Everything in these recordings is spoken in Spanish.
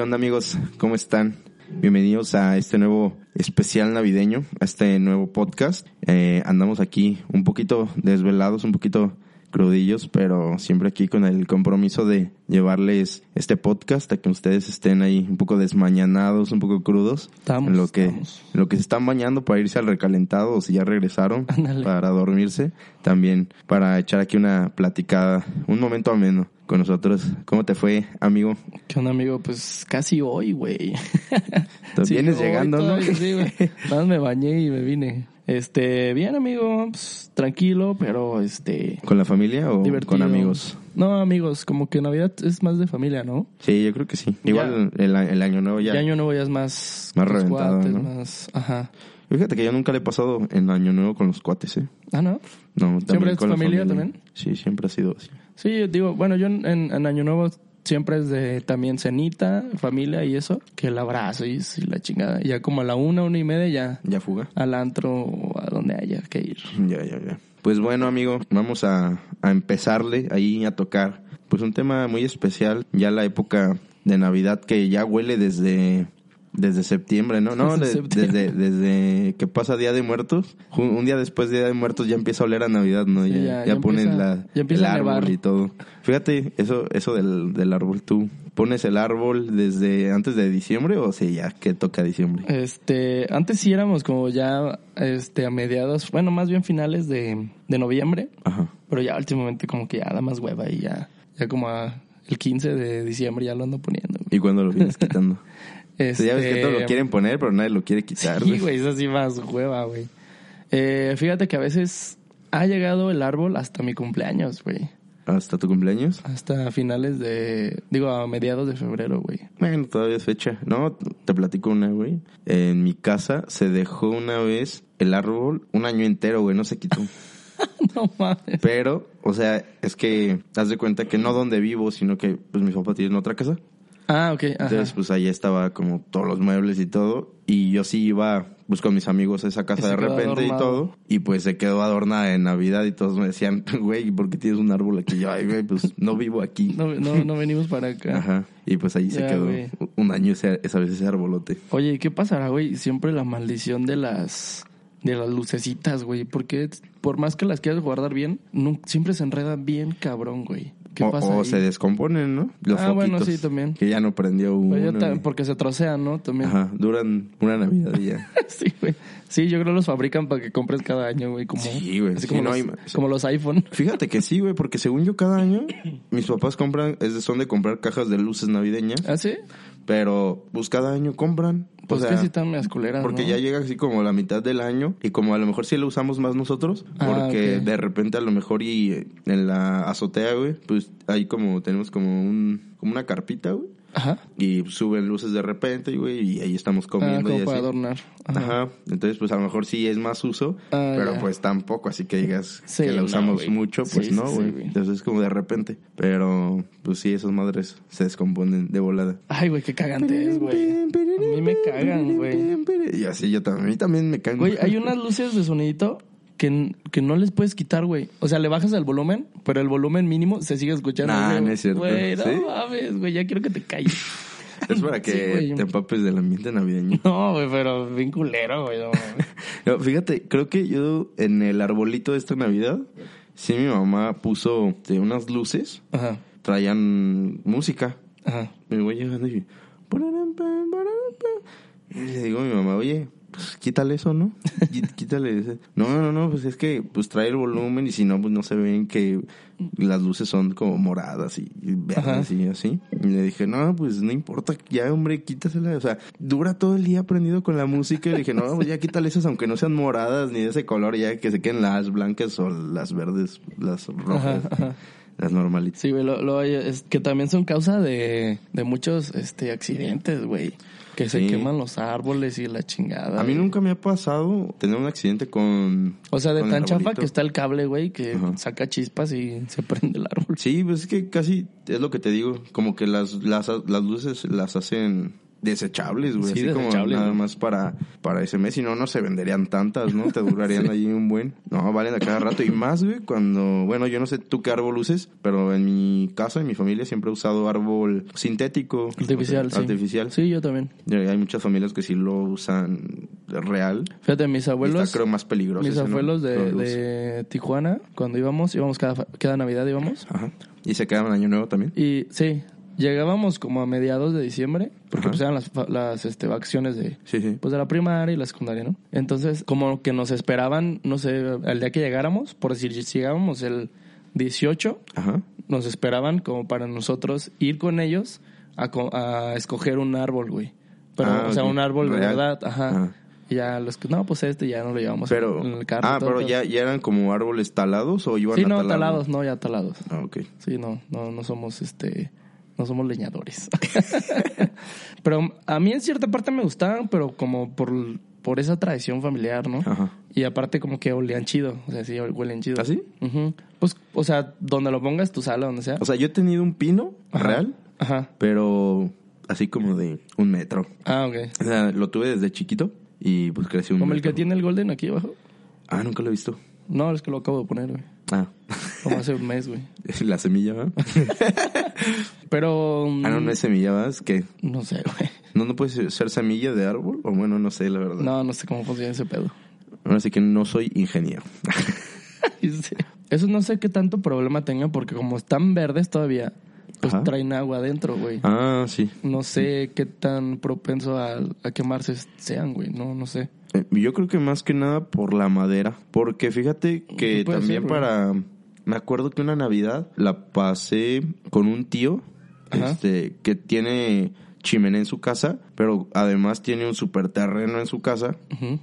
¿Qué onda amigos? ¿Cómo están? Bienvenidos a este nuevo especial navideño, a este nuevo podcast. Eh, andamos aquí un poquito desvelados, un poquito crudillos, pero siempre aquí con el compromiso de llevarles este podcast a que ustedes estén ahí un poco desmañanados, un poco crudos. Estamos, en lo que, estamos. en lo que se están bañando para irse al recalentado o si ya regresaron para dormirse. También para echar aquí una platicada, un momento ameno con nosotros. ¿Cómo te fue, amigo? ¿Qué onda, amigo? Pues casi hoy, güey. Sí, vienes hoy llegando, ¿no? Sí, güey. Nada más me bañé y me vine. Este, bien, amigo. Pues, tranquilo, pero este. ¿Con la familia o divertido. con amigos? No, amigos, como que Navidad es más de familia, ¿no? Sí, yo creo que sí. Igual el, el año nuevo ya. Y año nuevo ya es más. Más reventado, cuates, ¿no? más. Ajá. Fíjate que yo nunca le he pasado en año nuevo con los cuates, ¿eh? Ah, ¿no? No, también ¿Siempre es con la familia también? Sí, siempre ha sido así. Sí, yo digo, bueno, yo en, en- en Año Nuevo siempre es de también cenita, familia y eso, que el abrazo y, y la chingada. Ya como a la una, una y media ya ¿Ya fuga? al antro o a donde haya que ir. Ya, ya, ya. Pues bueno, amigo, vamos a, a empezarle ahí a tocar. Pues un tema muy especial, ya la época de Navidad que ya huele desde desde septiembre, ¿no? No, Desde de- desde, desde que pasa Día de Muertos. Un día después de Día de Muertos ya empieza a oler a Navidad, ¿no? Sí, ya, ya- ya ya ponen empieza- la, ya empieza el árbol nevar. y todo. Fíjate, eso eso del, del árbol, ¿tú pones el árbol desde antes de diciembre o sí, ya que toca diciembre? Este, antes sí éramos como ya este a mediados, bueno, más bien finales de, de noviembre, Ajá. pero ya últimamente como que ya da más hueva y ya ya como a el 15 de diciembre ya lo ando poniendo. ¿Y cuándo lo vienes quitando? Este, ya ves que todos lo quieren poner, pero nadie lo quiere quitar. Sí, güey, eso sí más hueva, güey. Eh, fíjate que a veces ha llegado el árbol hasta mi cumpleaños, güey. ¿Hasta tu cumpleaños? Hasta finales de, digo, a mediados de febrero, güey. Bueno, todavía es fecha. No, te platico una, güey. En mi casa se dejó una vez el árbol un año entero, güey, no se quitó. no mames. Pero, o sea, es que haz de cuenta que no donde vivo, sino que pues mis papás tienen otra casa. Ah, ok, ajá. Entonces, pues ahí estaba como todos los muebles y todo. Y yo sí iba, pues con mis amigos a esa casa de repente y todo. Y pues se quedó adornada en Navidad y todos me decían, güey, ¿por qué tienes un árbol aquí? Yo, ay, güey, pues no vivo aquí. No, no, no venimos para acá. Ajá. Y pues ahí se quedó güey. un año ese, esa vez ese arbolote. Oye, ¿y ¿qué pasará, güey? Siempre la maldición de las de las lucecitas, güey. Porque por más que las quieras guardar bien, siempre se enredan bien cabrón, güey. ¿Qué o, pasa o ahí? se descomponen, ¿no? Los Ah, bueno, foquitos, sí, también. Que ya no prendió uno. Yo porque se trocean, ¿no? También. Ajá, duran una Navidad y ya. sí, güey. Sí, yo creo que los fabrican para que compres cada año, güey. Como, Sí, güey. Así Sí, como, no, los, como los iPhone. Fíjate que sí, güey, porque según yo cada año mis papás compran, es de, son de comprar cajas de luces navideñas, ¿Ah, sí? Pero pues cada año compran. Pues o sea, que sí están culeras, porque ¿no? ya llega así como la mitad del año y como a lo mejor sí lo usamos más nosotros, Ah, porque de repente a lo mejor y en la azotea, güey, pues ahí como tenemos como un como una carpita, güey. Ajá. Y suben luces de repente, güey, y ahí estamos Ah, comiendo como y para así. adornar. Ajá. Ajá. Entonces, pues a lo mejor sí es más uso, Ah, pero pues tampoco, así que digas Sí, que la usamos mucho, pues Sí, no, güey. sí. Entonces es como de repente. Pero, pues sí, esas madres se descomponen de volada. Ay, güey, qué cagante es, güey. A mí me cagan, güey. Y así yo también, a mí también me cagan. Güey, hay unas luces de sonidito que, que no les puedes quitar, güey. O sea, le bajas el volumen, pero el volumen mínimo se sigue escuchando. Nah, güey. no es cierto. Güey, no ¿Sí? mames, güey, ya quiero que te calles. Es para que Sí, te empapes del ambiente navideño. No, güey, pero bien culero, güey. no mames. No, fíjate, creo que yo en el arbolito de esta Navidad, sí mi mamá puso de unas luces, Ajá, traían música. ajá. Me voy llegando y... Y le digo a mi mamá, oye, pues quítale eso, ¿no? Quítale ese. No, no, no, pues es que pues trae el volumen y si no, pues no se ven que las luces son como moradas y, verdes y así. Y le dije, no, pues no importa, ya hombre, quítasela. O sea, dura todo el día prendido con la música y le dije, no, pues ya quítale esas aunque no sean moradas ni de ese color, ya que se queden las blancas o las verdes, las rojas, Ajá, ajá. las normalitas. Sí, güey, lo, lo- es que también son causa de, de muchos este accidentes, güey. Que se Sí. queman los árboles y la chingada. A mí nunca me ha pasado tener un accidente con... O sea, de tan chafa que está el cable, güey, que Ajá. saca chispas y se prende el árbol. Sí, pues es que casi es lo que te digo, como que las las, las luces las hacen desechables, güey, Sí, así como desechables, nada güey. más para para ese mes, si no no se venderían tantas, ¿no? Te durarían ahí un buen. No, valen a cada rato y más, güey, cuando, bueno, yo no sé tú qué árbol uses, pero en mi casa, en mi familia siempre he usado árbol sintético, Artificial, o sea, sí. artificial. Sí, yo también. Y Hay muchas familias que sí lo usan real. Fíjate, mis abuelos, está creo más peligroso. mis ese, ¿no? abuelos de, Tijuana, cuando íbamos, íbamos cada, cada Navidad íbamos. Ajá. Y se quedaban año nuevo también. Y sí, llegábamos como a mediados de diciembre, porque Ajá. pues eran las, las este, vacaciones de, Sí, sí. pues de la primaria y la secundaria, ¿no? Entonces, como que nos esperaban, no sé, al día que llegáramos, por decir, si llegábamos el 18, Ajá. nos esperaban como para nosotros ir con ellos a, a escoger un árbol, güey. Pero, Ah, o sea, un árbol de verdad, ajá. Ajá. Y ya los que, no, pues este ya no lo llevamos Pero, en el carro. ah, todo, pero todo. ya, ya eran como árboles talados o iban Sí, a no, talados, no, ya talados. Ah, ok. Sí, no, no, no somos este, no somos leñadores. pero a mí en cierta parte me gustaban, pero como por, por esa tradición familiar, ¿no? Ajá. Y aparte como que olían chido, o sea, sí, huelen chido. ¿Ah, sí? Ujú. Pues, o sea, donde lo pongas, tu sala, donde sea. O sea, yo he tenido un pino Ajá. real, Ajá. pero así como de un metro. Ah, ok. O sea, lo tuve desde chiquito y pues creció un Como el que tiene el golden aquí abajo. Ah, nunca lo he visto. No, es que lo acabo de poner, güey. Ah, Como hace un mes, güey. la semilla, ¿va? Pero... Ah, no, no es semilla, ¿va? Es que No sé, güey. no, no puede ser semilla de árbol, o bueno, no sé, la verdad. No, no sé cómo funciona ese pedo. Ahora sí que no soy ingeniero. Eso no sé qué tanto problema tenga porque como están verdes todavía, pues Ajá. traen agua adentro, güey. ah, sí. No sé qué tan propenso a, a quemarse sean, güey. No, no sé. Eh, Yo creo que más que nada por la madera. Porque fíjate que también ser, güey. Me acuerdo que una Navidad la pasé con un tío Ajá. este que tiene chimenea en su casa, pero además tiene un super terreno en su casa.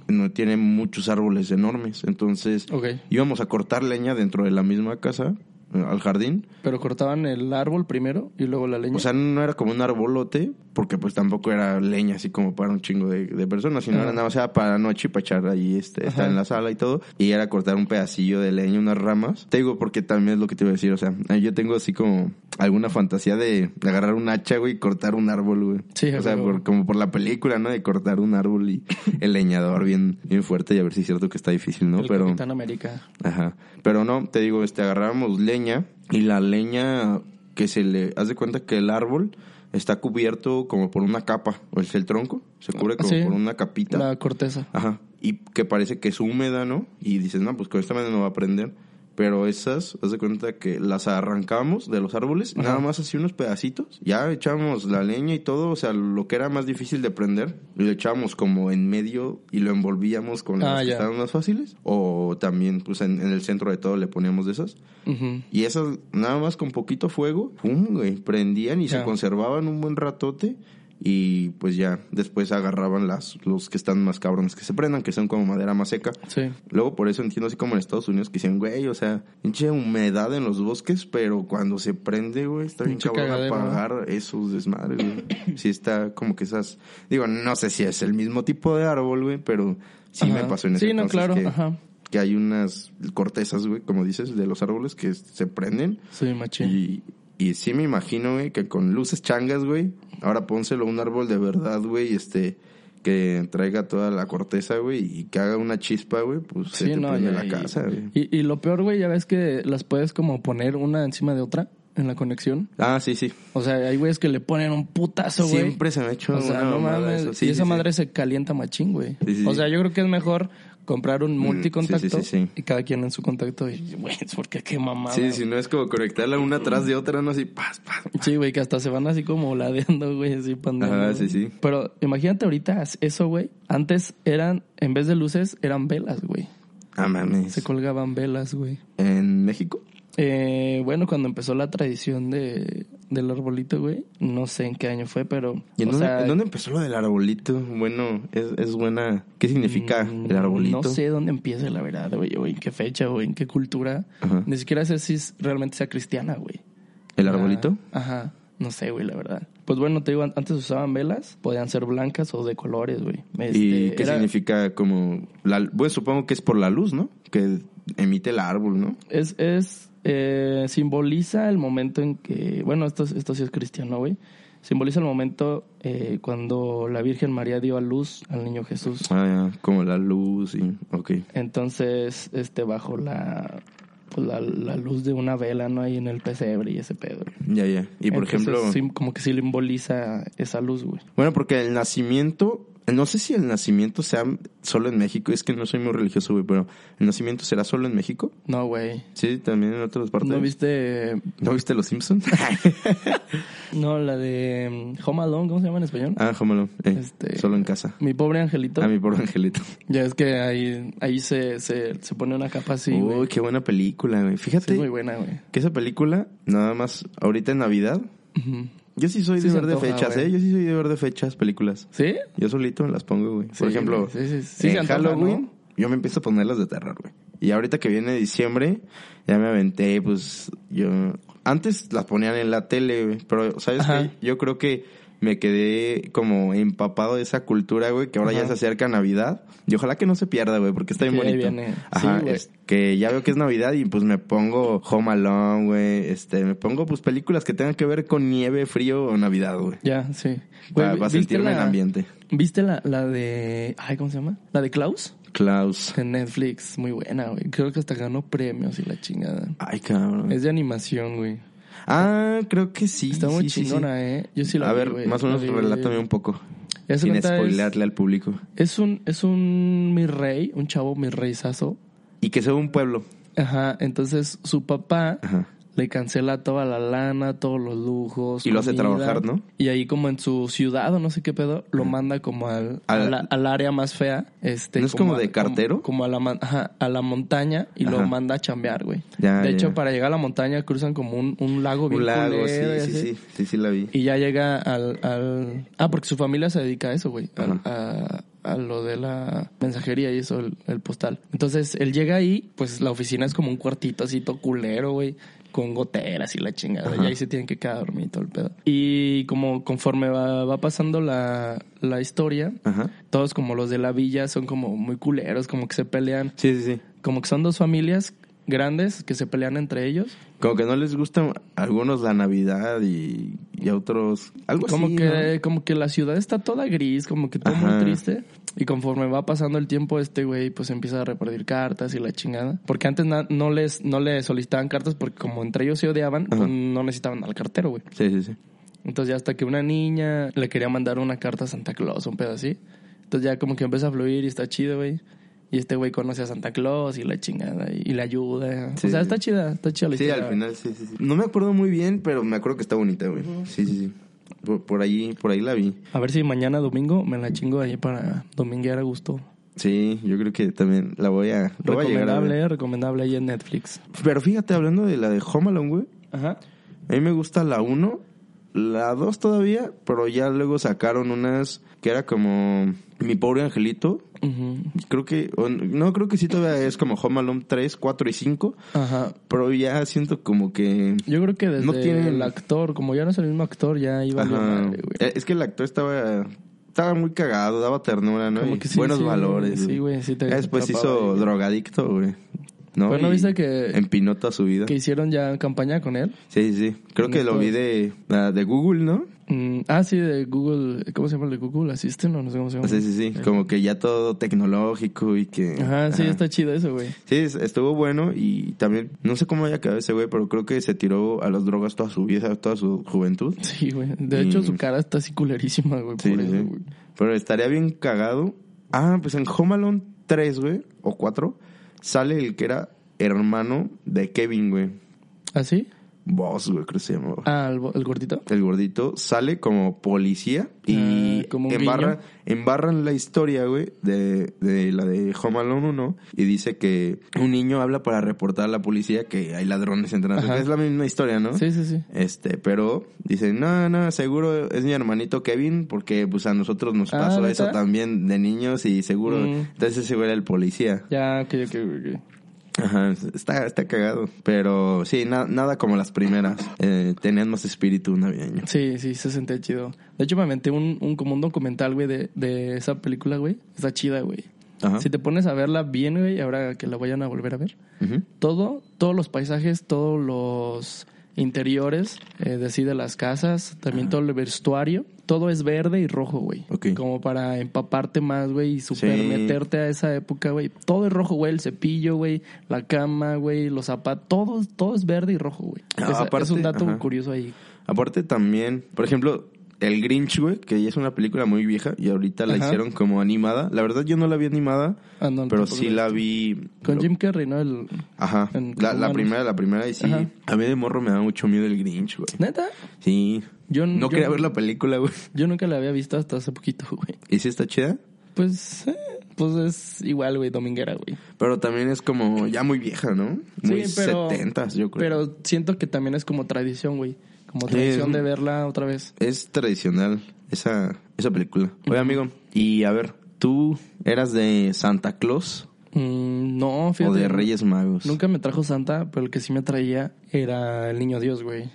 No tiene muchos árboles enormes. Entonces íbamos a cortar leña dentro de la misma casa, al jardín. Pero cortaban el árbol primero y luego la leña. O sea, no era como un arbolote, porque pues tampoco era leña así como para un chingo de, de personas, sino Ajá. era nada más era para noche y para echar ahí, este, estar en la sala y todo, y era cortar un pedacillo de leña, unas ramas. Te digo porque también es lo que te iba a decir, o sea, yo tengo así como alguna fantasía de agarrar un hacha, güey, y cortar un árbol, güey. Sí, o sea, por- como por la película, ¿no? De cortar un árbol y el leñador bien, bien fuerte y a ver si es cierto que está difícil, ¿no? el Pero... Capitán América. Ajá. Pero no, te digo, este, agarramos leña y la leña que se le... Haz de cuenta que el árbol está cubierto como por una capa, o es el tronco, se cubre como Sí. por una capita. La corteza. Ajá. Y que parece que es húmeda, ¿no? Y dices, no, pues con esta manera no va a prender. Pero esas, haz de cuenta que las arrancamos de los árboles, Ajá. nada más así unos pedacitos. Ya echamos la leña y todo, o sea, lo que era más difícil de prender, lo echábamos como en medio y lo envolvíamos con Ah, las que ya. estaban más fáciles. O también, pues en, en el centro de todo le poníamos de esas. Y esas, nada más con poquito fuego, pum, güey, prendían y Ya. se conservaban un buen ratote. Y pues ya, después agarraban las, los que están más cabrones que se prendan, que son como madera más seca. Sí. Luego por eso entiendo así como en Estados Unidos que dicen, güey, o sea, pinche humedad en los bosques, pero cuando se prende, güey, está bien cabrón apagar esos desmadres, güey. Sí está como que esas, digo, no sé si es el mismo tipo de árbol, güey, pero sí Ajá. me pasó en ese Sí, no, claro. que, Ajá. que hay unas cortezas, güey, como dices, de los árboles que se prenden Sí, machín. y, y sí me imagino, güey, que con luces changas, güey, ahora pónselo a un árbol de verdad, güey, este, que traiga toda la corteza, güey, y que haga una chispa, güey, pues se te no, prende ya, la y- casa, güey. Y, y lo peor, güey, ya ves que las puedes como poner una encima de otra en la conexión. Ah, sí, sí. O sea, hay güeyes que le ponen un putazo, güey. Siempre se me ha hecho O sea, una no mames. eso. Sí, y sí, esa madre se calienta machín, güey. O sea, yo creo que es mejor Compraron multicontacto Mm, sí, sí, sí. y cada quien en su contacto. Y, güey, es porque qué mamada. Sí, si no es como conectarla una tras de otra, no así, paz, paz. Sí, güey, que hasta se van así como ladeando, güey, así. Ajá, güey. sí, sí. Pero imagínate ahorita eso, güey. Antes eran, en vez de luces, eran velas, güey. Ah, mames. Se colgaban velas, güey. ¿En México? Eh, bueno, cuando empezó la tradición de, del arbolito, güey, no sé en qué año fue, pero... ¿Y en, o dónde, sea, en dónde empezó lo del arbolito? Bueno, es, es buena. ¿Qué significa mm, el arbolito? No sé dónde empieza la verdad, güey, o en qué fecha, o en qué cultura. Ajá. Ni siquiera sé si es- realmente sea cristiana, güey. ¿El arbolito? Ah, ajá. No sé, güey, la verdad. Pues bueno, te digo, an- antes usaban velas, podían ser blancas o de colores, güey. ¿Y Este, qué era- significa como... La, bueno, supongo que es por la luz, ¿no? Que emite el árbol, ¿no? Es, es, eh, simboliza el momento en que, bueno, esto, esto sí es cristiano, güey. Simboliza el momento eh, cuando la Virgen María dio a luz al niño Jesús. Ah, ya, como la luz y... Ok. Entonces, este, bajo la, pues, la, la luz de una vela, ¿no? Ahí en el pesebre y ese pedo. Ya, ya. Y por Entonces, ejemplo... sí, como que simboliza esa luz, güey. Bueno, porque el nacimiento... No sé si el nacimiento sea solo en México. Es que no soy muy religioso, güey. Pero ¿el nacimiento será solo en México? No, güey. Sí, también en otras partes. ¿No viste? ¿No viste Los Simpsons? No, la de mm, Home Alone, ¿cómo se llama en español? ah, jómalo. Eh, Este- Solo en casa. Mi pobre angelito. A mi pobre angelito. Ya es que ahí, ahí se, se, se pone una capa así. Uy, qué buena película, güey. Sí, Fíjate es muy buena, güey. que esa película, nada más ahorita en Navidad. Yo sí soy Sí de ver de fechas, güey. ¿eh? Yo sí soy de ver de fechas películas. ¿Sí? Yo solito me las pongo, güey. Por ejemplo. Sí, en antoja, Halloween, ¿no? yo me empiezo a poner las de terror, güey. Y ahorita que viene diciembre, ya me aventé, pues, yo... Antes las ponían en la tele, güey. Pero, ¿sabes Ajá. qué? Yo creo que me quedé como empapado de esa cultura, güey, que ahora ya se acerca Navidad. Y ojalá que no se pierda, güey, porque está bien Sí, bonito. viene. Ajá, Sí, güey. es que ya veo que es Navidad y pues me pongo Home Alone, güey. Este, me pongo pues películas que tengan que ver con nieve, frío o Navidad, güey. Ya, sí. Para, Güey, para ¿viste sentirme en ambiente. ¿Viste la, la de... Ay, ¿cómo se llama? La de Klaus. Klaus. En Netflix. Muy buena, güey. Creo que hasta ganó premios y la chingada. Ay, cabrón. Es de animación, güey. Ah, creo que sí. Está muy sí, sí, sí. chingona, ¿eh? Yo sí la A vi, ver, más o menos vi. relátame un poco. Se Sin es- spoilearle al público. Es un, es un mi rey, un chavo mi reizazo. Y que sea un pueblo. Ajá, entonces su papá Ajá. Le cancela toda la lana, todos los lujos. Y lo hace trabajar, ¿no? Y ahí como en su ciudad o no sé qué pedo, lo manda como al, Al- a la- al área más fea. Este, ¿No es como de cartero? Como, a, la, ajá, a la montaña y lo manda a chambear, güey. Ya, de ya. hecho, para llegar a la montaña cruzan como un, un lago bien Un lago, culero sí, sí, sí. Sí, sí, la vi. Y ya llega al, al... Ah, porque su familia se dedica a eso, güey. A, a lo de la mensajería y eso, el, el postal. Entonces, él llega ahí, pues la oficina es como un cuartito así todo culero, güey. Con goteras y la chingada. Ajá. Y ahí se tienen que quedar dormir y todo el pedo. Y como conforme va, va pasando la, la historia, Ajá. todos como los de la villa son como muy culeros, como que se pelean. Sí, sí, sí. Como que son dos familias grandes que se pelean entre ellos. Como que no les gusta a algunos la Navidad y, y a otros algo como así, que ¿no? como que la ciudad está toda gris como que todo Ajá. muy triste y conforme va pasando el tiempo este güey pues empieza a repartir cartas y la chingada porque antes no les no le solicitaban cartas porque como entre ellos se odiaban pues, no necesitaban al cartero güey Sí, sí, sí. entonces ya hasta que una niña le quería mandar una carta a Santa Claus un pedo así entonces ya como que empieza a fluir y está chido güey y este güey conoce a Santa Claus y la chingada y, le ayuda Sí, o sea sí. está chida está chida la Sí, historia. al final, sí, sí, sí. No me acuerdo muy bien, pero me acuerdo que está bonita, güey. Sí, sí, sí. Por, por ahí, por ahí la vi. a ver si mañana domingo me la chingo ahí para dominguear a gusto Sí, yo creo que también la voy a, la voy a a ver. Recomendable, recomendable ahí en Netflix. Pero fíjate, hablando de la de Home Alone, güey. Ajá. A mí me gusta la 1, la 2 todavía, pero ya luego sacaron unas que era como Mi Pobre Angelito. Creo que, no, creo que sí todavía es como Home Alone 3, 4 y 5, Ajá. pero ya siento como que... Yo creo que desde No tienen- el actor, como ya no es el mismo actor, ya iba a Ajá. madre, güey. Eh, Es que el actor estaba estaba muy cagado, daba ternura, ¿no? Y sí, Buenos sí, valores. sí, güey, sí te Ya después atrapaba hizo drogadicto, güey. ¿No? Pero ¿no Y viste que- Empinó toda su vida. Que hicieron ya campaña con él. Sí, sí. Creo que lo vi de, ah, de Google, ¿no? Mm, ah, sí, de Google. ¿Cómo se llama el de Google Assistant? O no sé cómo se llama. Sí, sí, sí. Como que ya todo tecnológico y que... Ajá, sí, ajá. está chido eso, güey. Sí, es- estuvo bueno y también, no sé cómo haya quedado ese güey, pero creo que se tiró a las drogas toda su vida, toda su juventud. Sí, güey. De Y- hecho, su cara está así culerísima, güey. Sí, por sí, eso, sí. güey. Pero estaría bien cagado. Ah, pues en Home Alone 3, güey, o 4, sale el que era hermano de Kevin, güey. ¿Así? Boss, güey, creo que se llamaba. Ah, el, gordito. El gordito sale como policía y Ah, como embarra, embarran la historia, güey, de, de la de Home Alone 1 y dice que un niño habla para reportar a la policía que hay ladrones entrando. Ajá. Es la misma historia, ¿no? Sí, sí, sí. Este, pero dicen, no, no, seguro es mi hermanito Kevin, porque pues a nosotros nos Ah, pasó eso también de niños y seguro, Mm. entonces ese güey era el policía. Ya, ok, ok, ok. Ajá, está, está cagado. Pero sí, na- nada como las primeras. Eh, tenían más espíritu navideño. Sí, sí, se sentía chido. De hecho, me aventé un, un, como un documental, güey, de, de esa película, güey. Está chida, güey. Ajá. Si te pones a verla bien, güey, ahora que la vayan a volver a ver, todo, todos los paisajes, todos los interiores eh, de así de las casas, también todo el vestuario, todo es verde y rojo, güey. Ok. Como para empaparte más, güey, y super Sí. meterte a esa época, güey. Todo es rojo, güey, el cepillo, güey, la cama, güey, los zapatos, todo, todo es verde y rojo, güey. Ah, es, aparte, es un dato ajá. curioso ahí. Aparte también, por ejemplo, El Grinch, güey, que ya es una película muy vieja y ahorita la Ajá. hicieron como animada. La verdad yo no la vi animada, Ah, no, pero sí la vi... Con lo- Jim Carrey, ¿no? El... Ajá, la, primera, la primera y sí. Ajá. A mí de morro me da mucho miedo el Grinch, güey. ¿Neta? Sí. Yo, No yo- quería ver la película, güey. Yo nunca la había visto hasta hace poquito, güey. ¿Y sí está chida? Pues, eh, pues es igual, güey, dominguera, güey. Pero también es como ya muy vieja, ¿no? Muy Sí, pero- yo creo. Pero siento que también es como tradición, güey. Como tradición es- de verla otra vez. Es tradicional esa, esa película. Oye, amigo, y a ver, ¿tú eras de Santa Claus Mm, no, o fíjate. de Reyes Magos? Nunca me trajo Santa, pero el que sí me traía era el niño Dios, güey.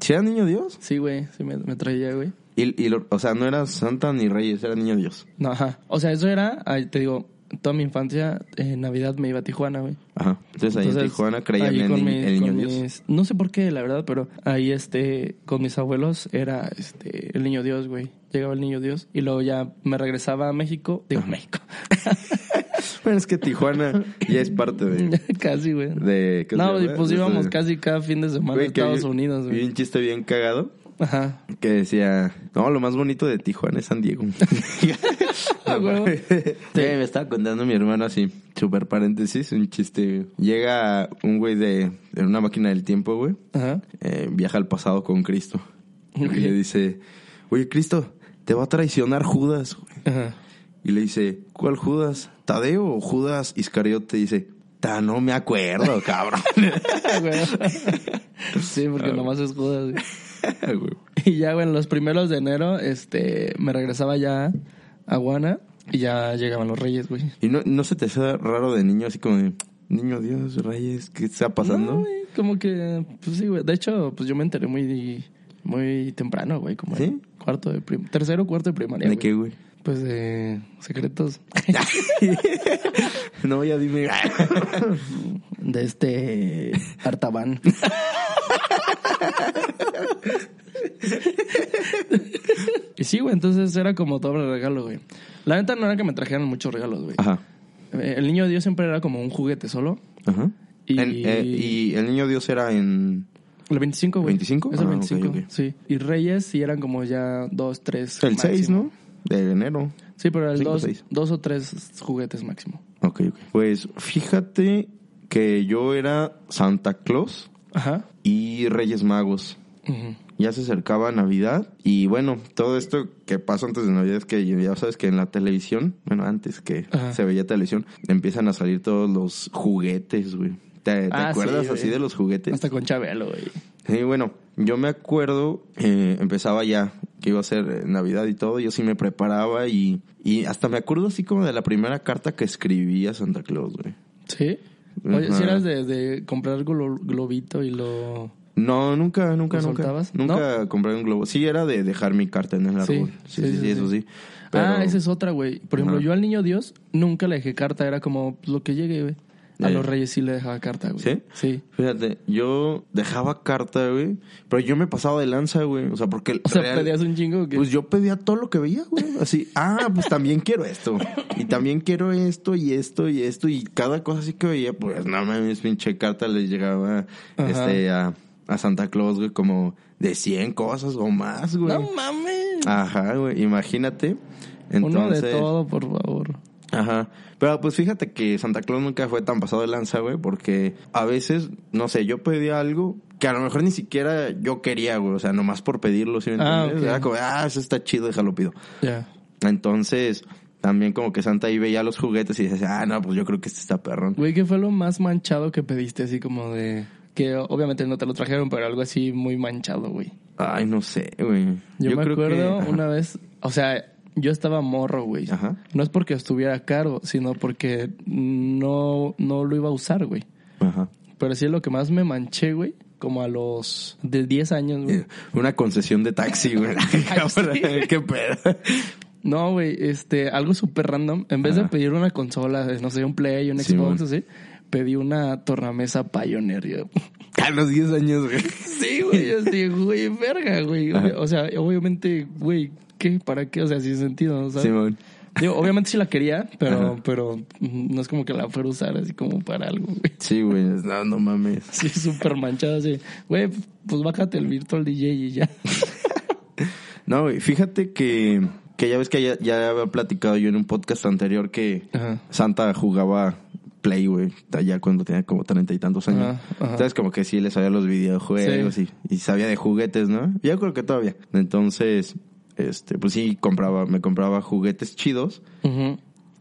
¿Sí era niño Dios? Sí, güey, sí me, me traía, güey. Y, y lo- o sea, no era Santa ni Reyes, era niño Dios. No, ajá. O sea, eso era, te digo, toda mi infancia, en Navidad me iba a Tijuana, güey. Ajá. Entonces ahí en Entonces, Tijuana creían en el, mis- el niño Dios. mis- no sé por qué, la verdad, pero ahí este, con mis abuelos era este el niño Dios, güey. Llegaba el niño Dios y luego ya me regresaba a México. Digo, México. Bueno, es que Tijuana ya es parte de... casi, güey. de ¿qué se No, y pues íbamos de- casi cada fin de semana a Estados Unidos, güey. un chiste bien cagado Ajá. que decía, no, lo más bonito de Tijuana es San Diego. Ah, güey. Güey, me estaba contando mi hermano así, super paréntesis, un chiste. Llega un güey de, de una máquina del tiempo, güey, Ajá. eh, viaja al pasado con Cristo. Ok. Y le dice, oye, Cristo, te va a traicionar Judas, güey. Ajá. Y le dice, ¿cuál Judas? ¿Tadeo o Judas Iscariote? Dice, ta, no me acuerdo, cabrón. Ah. Sí, Ah, porque nomás es Judas. Y ya, en los primeros de enero, este, me regresaba ya a Guana y ya llegaban los reyes, güey. ¿Y no, no se te hace raro de niño, así como de, niño Dios, Reyes, qué está pasando? No, güey, como que, pues sí, güey. De hecho, pues yo me enteré muy, muy temprano, güey, como cuarto de tercero, cuarto de primaria. ¿De güey. qué, güey? Pues de secretos. no, ya dime. de este Artaban. y sí, güey, entonces era como doble regalo, güey. La neta no era que me trajeran muchos regalos, güey. Ajá. Eh, El niño Dios siempre era como un juguete solo. Ajá. Y- En- eh, y el niño Dios era en... El 25, güey. ¿25? Es el Ah, ok, 25, ok. sí. Y Reyes sí eran como ya dos, tres. El 6, máximo. ¿no? De enero. Sí, pero el dos, o tres juguetes máximo. Ok, ok. Pues fíjate que yo era Santa Claus Ajá. y Reyes Magos. Ujú. Ya se acercaba Navidad y bueno, todo esto que pasa antes de Navidad es que ya sabes que en la televisión, bueno, antes que Ajá. se veía televisión, empiezan a salir todos los juguetes, güey. ¿Te, te Ah, acuerdas sí, así de los juguetes? Hasta con Chabelo, güey. Sí, bueno, yo me acuerdo, eh, empezaba ya que iba a ser eh, Navidad y todo, yo sí me preparaba y, y hasta me acuerdo así como de la primera carta que escribí a Santa Claus, güey. ¿Sí? Oye, si eras de, de comprar glo- globito y lo... No, nunca, nunca, ¿Lo nunca. soltabas? Nunca compré un globo. Sí, era de dejar mi carta en el Sí, árbol. Sí, sí, sí, eso sí. Pero- Ah, esa es otra, güey. Por ejemplo, Ajá. yo al niño Dios nunca le dejé carta. Era como lo que llegue, güey. A Eh. los reyes sí le dejaba carta, güey. ¿Sí? Sí. Fíjate, yo dejaba carta, güey, pero yo me pasaba de lanza, güey. O sea, porque... O sea, real- pedías un chingo. o qué? Pues yo pedía todo lo que veía, güey. Así, ah, pues también quiero esto. Y también quiero esto y esto y esto. Y cada cosa así que veía, pues no mames, pinche carta les llegaba Ajá. este, a, a Santa Claus, güey, como de 100 cosas o más, güey. No mames. Ajá, güey, imagínate. Uno de Entonces, todo, por favor. Ajá. Pero pues fíjate que Santa Claus nunca fue tan pasado de lanza, güey, porque a veces, no sé, yo pedía algo que a lo mejor ni siquiera yo quería, güey. O sea, nomás por pedirlo, ¿sí me Ah, entiendes? ok. Era como, ah, eso está chido, déjalo pido. Ya. Entonces, también como que Santa ahí veía los juguetes y decía, ah, no, pues yo creo que este está perrón. Güey, ¿qué fue lo más manchado que pediste? Así como de... Que obviamente no te lo trajeron, pero algo así muy manchado, güey. Ay, no sé, güey. Yo, me creo acuerdo una vez... O sea, yo estaba morro, güey. Ajá. No es porque estuviera caro, sino porque no, no lo iba a usar, güey. Ajá. Pero sí lo que más me manché, güey, como a los de 10 años, güey. Una concesión de taxi, güey. Qué pedo. No, güey, este, algo súper random. En vez de pedir una consola, no sé, un Play, un Sí, Xbox, mon. así, pedí una tornamesa Pioneer. A los 10 años, güey. Sí, güey, así, güey, verga, güey. O sea, obviamente, güey, ¿qué? ¿Para qué? O sea, sin sentido, ¿no? ¿sabes? Simón. Digo, obviamente sí la quería, pero, Ajá. pero no es como que la fuera a usar así como para algo, güey. Sí, güey. No, no mames. Sí, súper manchada, así. Güey, pues bájate el Virtual DJ y ya. No, güey, fíjate que, que ya ves que ya, ya había platicado yo en un podcast anterior que Ajá. Santa jugaba Play, güey, allá cuando tenía como treinta y tantos años. Ajá, ajá. Entonces como que sí le sabía los videojuegos Sí. y, y sabía de juguetes, ¿no? Yo creo que todavía. Entonces, este, pues sí, compraba, me compraba juguetes chidos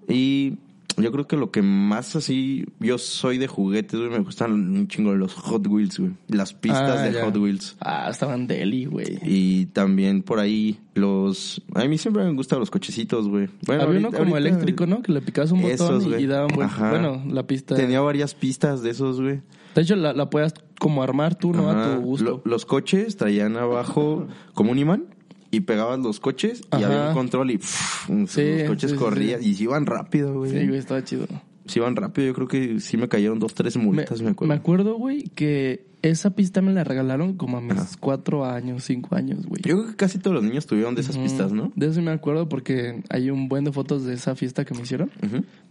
y yo creo que lo que más así, yo soy de juguetes, güey, me gustan un chingo los Hot Wheels, güey. Las pistas Ah, de ya. Hot Wheels. Ah, estaban deli, güey. Y también por ahí los... A mí siempre me gustan los cochecitos, güey. Bueno, Había uno como ahorita eléctrico, ¿no? Que le picabas un botón Esos, y, güey. y daban buen-. Bueno, la pista. Tenía varias pistas de esos, güey. De hecho, la, la puedas como armar tú, ¿no? Ajá. A tu gusto. Lo- los coches traían abajo como un imán y pegabas los coches y Ajá. había un control y pff, Sí, los coches sí, sí, corrían y se iban rápido, güey. Sí, güey, estaba chido. Se iban rápido. Yo creo que sí me cayeron dos, tres multas, me, acuerdo. Me acuerdo, güey, que esa pista me la regalaron como a mis cuatro años, cinco años, güey. Yo creo que casi todos los niños tuvieron de esas pistas, ¿no? De eso me acuerdo porque hay un buen de fotos de esa fiesta que me hicieron.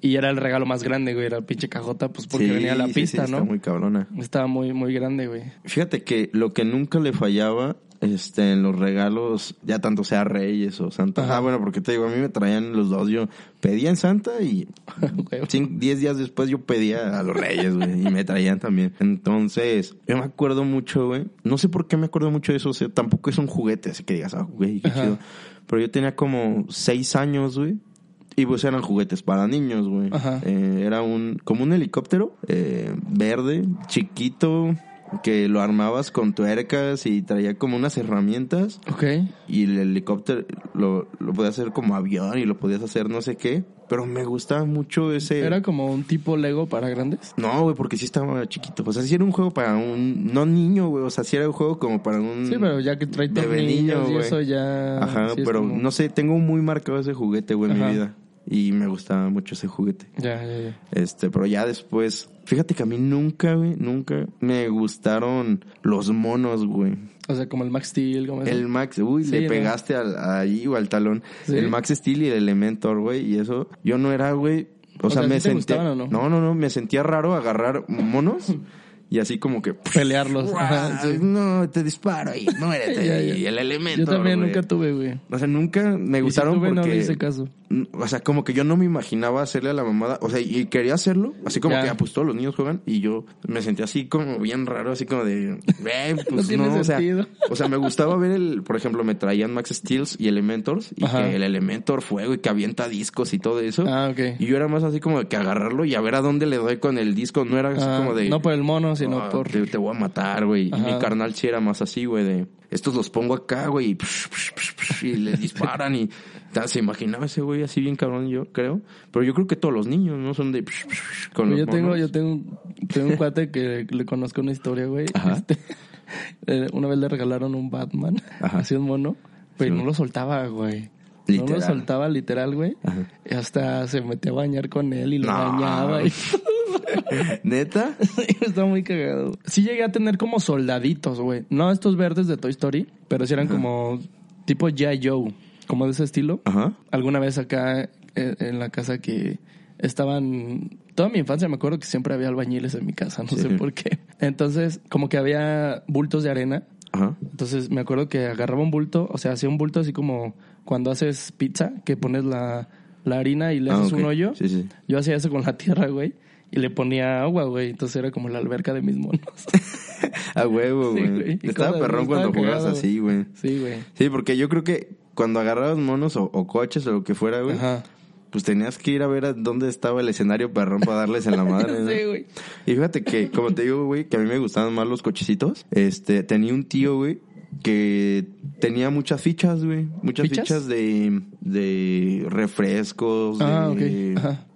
Y era el regalo más grande, güey. Era el pinche cajota, pues porque Sí, venía la sí, pista, ¿no? muy cabrona. Estaba muy, muy grande, güey. Fíjate que lo que nunca le fallaba este, en los regalos, ya tanto sea Reyes o Santa. Ajá. Ah, bueno, porque te digo, a mí me traían los dos. Yo pedía en Santa y Güey. cin- diez días después yo pedía a los Reyes, güey, y me traían también. Entonces, yo me acuerdo mucho, güey. No sé por qué me acuerdo mucho de eso. O sea, tampoco es un juguete, así que digas, ah, güey, qué Ajá. chido. Pero yo tenía como seis años, güey. Y pues eran juguetes para niños, güey. Eh, era un, como un helicóptero eh, verde, chiquito, que lo armabas con tuercas y traía como unas herramientas. Ok. Y el helicóptero lo, lo podías hacer como avión y lo podías hacer no sé qué. Pero me gustaba mucho ese... Era como un tipo Lego para grandes. No, güey, porque sí estaba chiquito. O sea, sí era un juego para un... No niño, güey. O sea, sí era un juego como para un... Sí, pero ya que trae Bebé niño, y eso ya... Ajá, sí pero como- no sé, tengo muy marcado ese juguete, güey, en mi vida. Y me gustaba mucho ese juguete. Ya, ya, ya. Este, pero ya después, fíjate que a mí nunca, güey, nunca me gustaron los monos, güey. O sea, como el Max Steel, como eso. El Max, uy, Sí, le ¿no? pegaste al, ahí o al talón. Sí. El Max Steel y el Elementor, güey, y eso, yo no era, güey, o, O sea, sea, me ¿sí te sentía, no? no, no, no, me sentía raro agarrar monos y así como que, Pelearlos. Ajá, sí. no, te disparo y muérete, Ya, ya. y el Elementor, Yo también güey. nunca tuve, güey. O sea, nunca me Y si gustaron tuve, no porque... le hice caso. O sea, como que yo no me imaginaba hacerle a la mamada. O sea, y quería hacerlo. Así como Ya. que, ah, pues todos los niños juegan. Y yo me sentía así como bien raro, así como de, eh, pues tiene no, o sea, sentido. o sea, me gustaba ver el, por ejemplo, me traían Max Steels y Elementors. Y Ajá. que el Elementor fuego y que avienta discos y todo eso. Ah, ok. Y yo era más así como de que agarrarlo y a ver a dónde le doy con el disco. No era así Ah, como de. No por el mono, sino "Ah, por... te, te voy a matar, güey. Y mi carnal sí era más así, güey, de estos los pongo acá, güey, y, psh, psh, psh, y les disparan y se imaginaba ese güey así bien cabrón, yo creo. Pero yo creo que todos los niños no son de con los yo tengo, monos. yo tengo, tengo un cuate que le conozco una historia, güey. Este, eh, una vez le regalaron un Batman, Ajá. así un mono, pero Sí. no lo soltaba, güey. No Literal. lo soltaba literal, güey. Ajá. Y hasta se metió a bañar con él y lo No. bañaba. Y... ¿Neta? Está muy cagado. Sí llegué a tener como soldaditos, güey. No estos verdes de Toy Story, pero sí eran como tipo G.I. Joe, como de ese estilo. Ajá. Alguna vez acá eh, en la casa que estaban... Toda mi infancia me acuerdo que siempre había albañiles en mi casa, no Sí. sé por qué. Entonces, como que había bultos de arena. Ajá. Entonces, me acuerdo que agarraba un bulto, o sea, hacía un bulto así como cuando haces pizza, que pones la, la harina y le Ah, haces un hoyo. Sí, sí. Yo hacía eso con la tierra, güey. Y le ponía agua, güey. Entonces era como la alberca de mis monos. A huevo, Sí, güey. Estaba cosas, perrón estaba cuando jugabas así, güey. sí, güey. Sí, porque yo creo que cuando agarrabas monos o, o coches o lo que fuera, güey, Ajá. pues tenías que ir a ver a dónde estaba el escenario perrón para darles en la madre, ¿no? Sí, güey. Y fíjate que, como te digo, güey, que a mí me gustaban más los cochecitos. Este, tenía un tío, güey, que tenía muchas fichas, güey. Muchas ¿Fichas? fichas, de, de refrescos, Ah,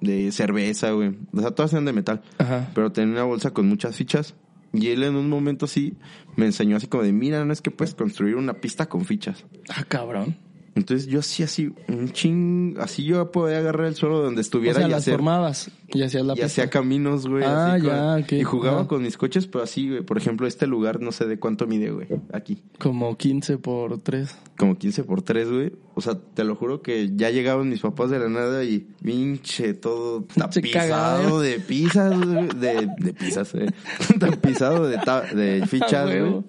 de cerveza, güey. O sea, todas eran de metal. Ajá. Pero tenía una bolsa con muchas fichas. Y él en un momento así me enseñó así como de, mira, no es que puedes construir una pista con fichas. Ah, cabrón. Entonces yo hacía así, un ching, así yo podía agarrar el suelo donde O estuviera sea, y las hacer, formabas y hacías la y hacía caminos, güey. Ah, así ya, con-. Y jugaba con mis coches, pero así, güey. Por ejemplo, este lugar no sé de cuánto mide, güey. Aquí. Como 15 por 3. Como 15 por 3, güey. O sea, te lo juro que ya llegaban mis papás de la nada y pinche todo tapizado de pizzas, güey. De, de pizzas, güey. tapizado de, ta- de fichas, güey.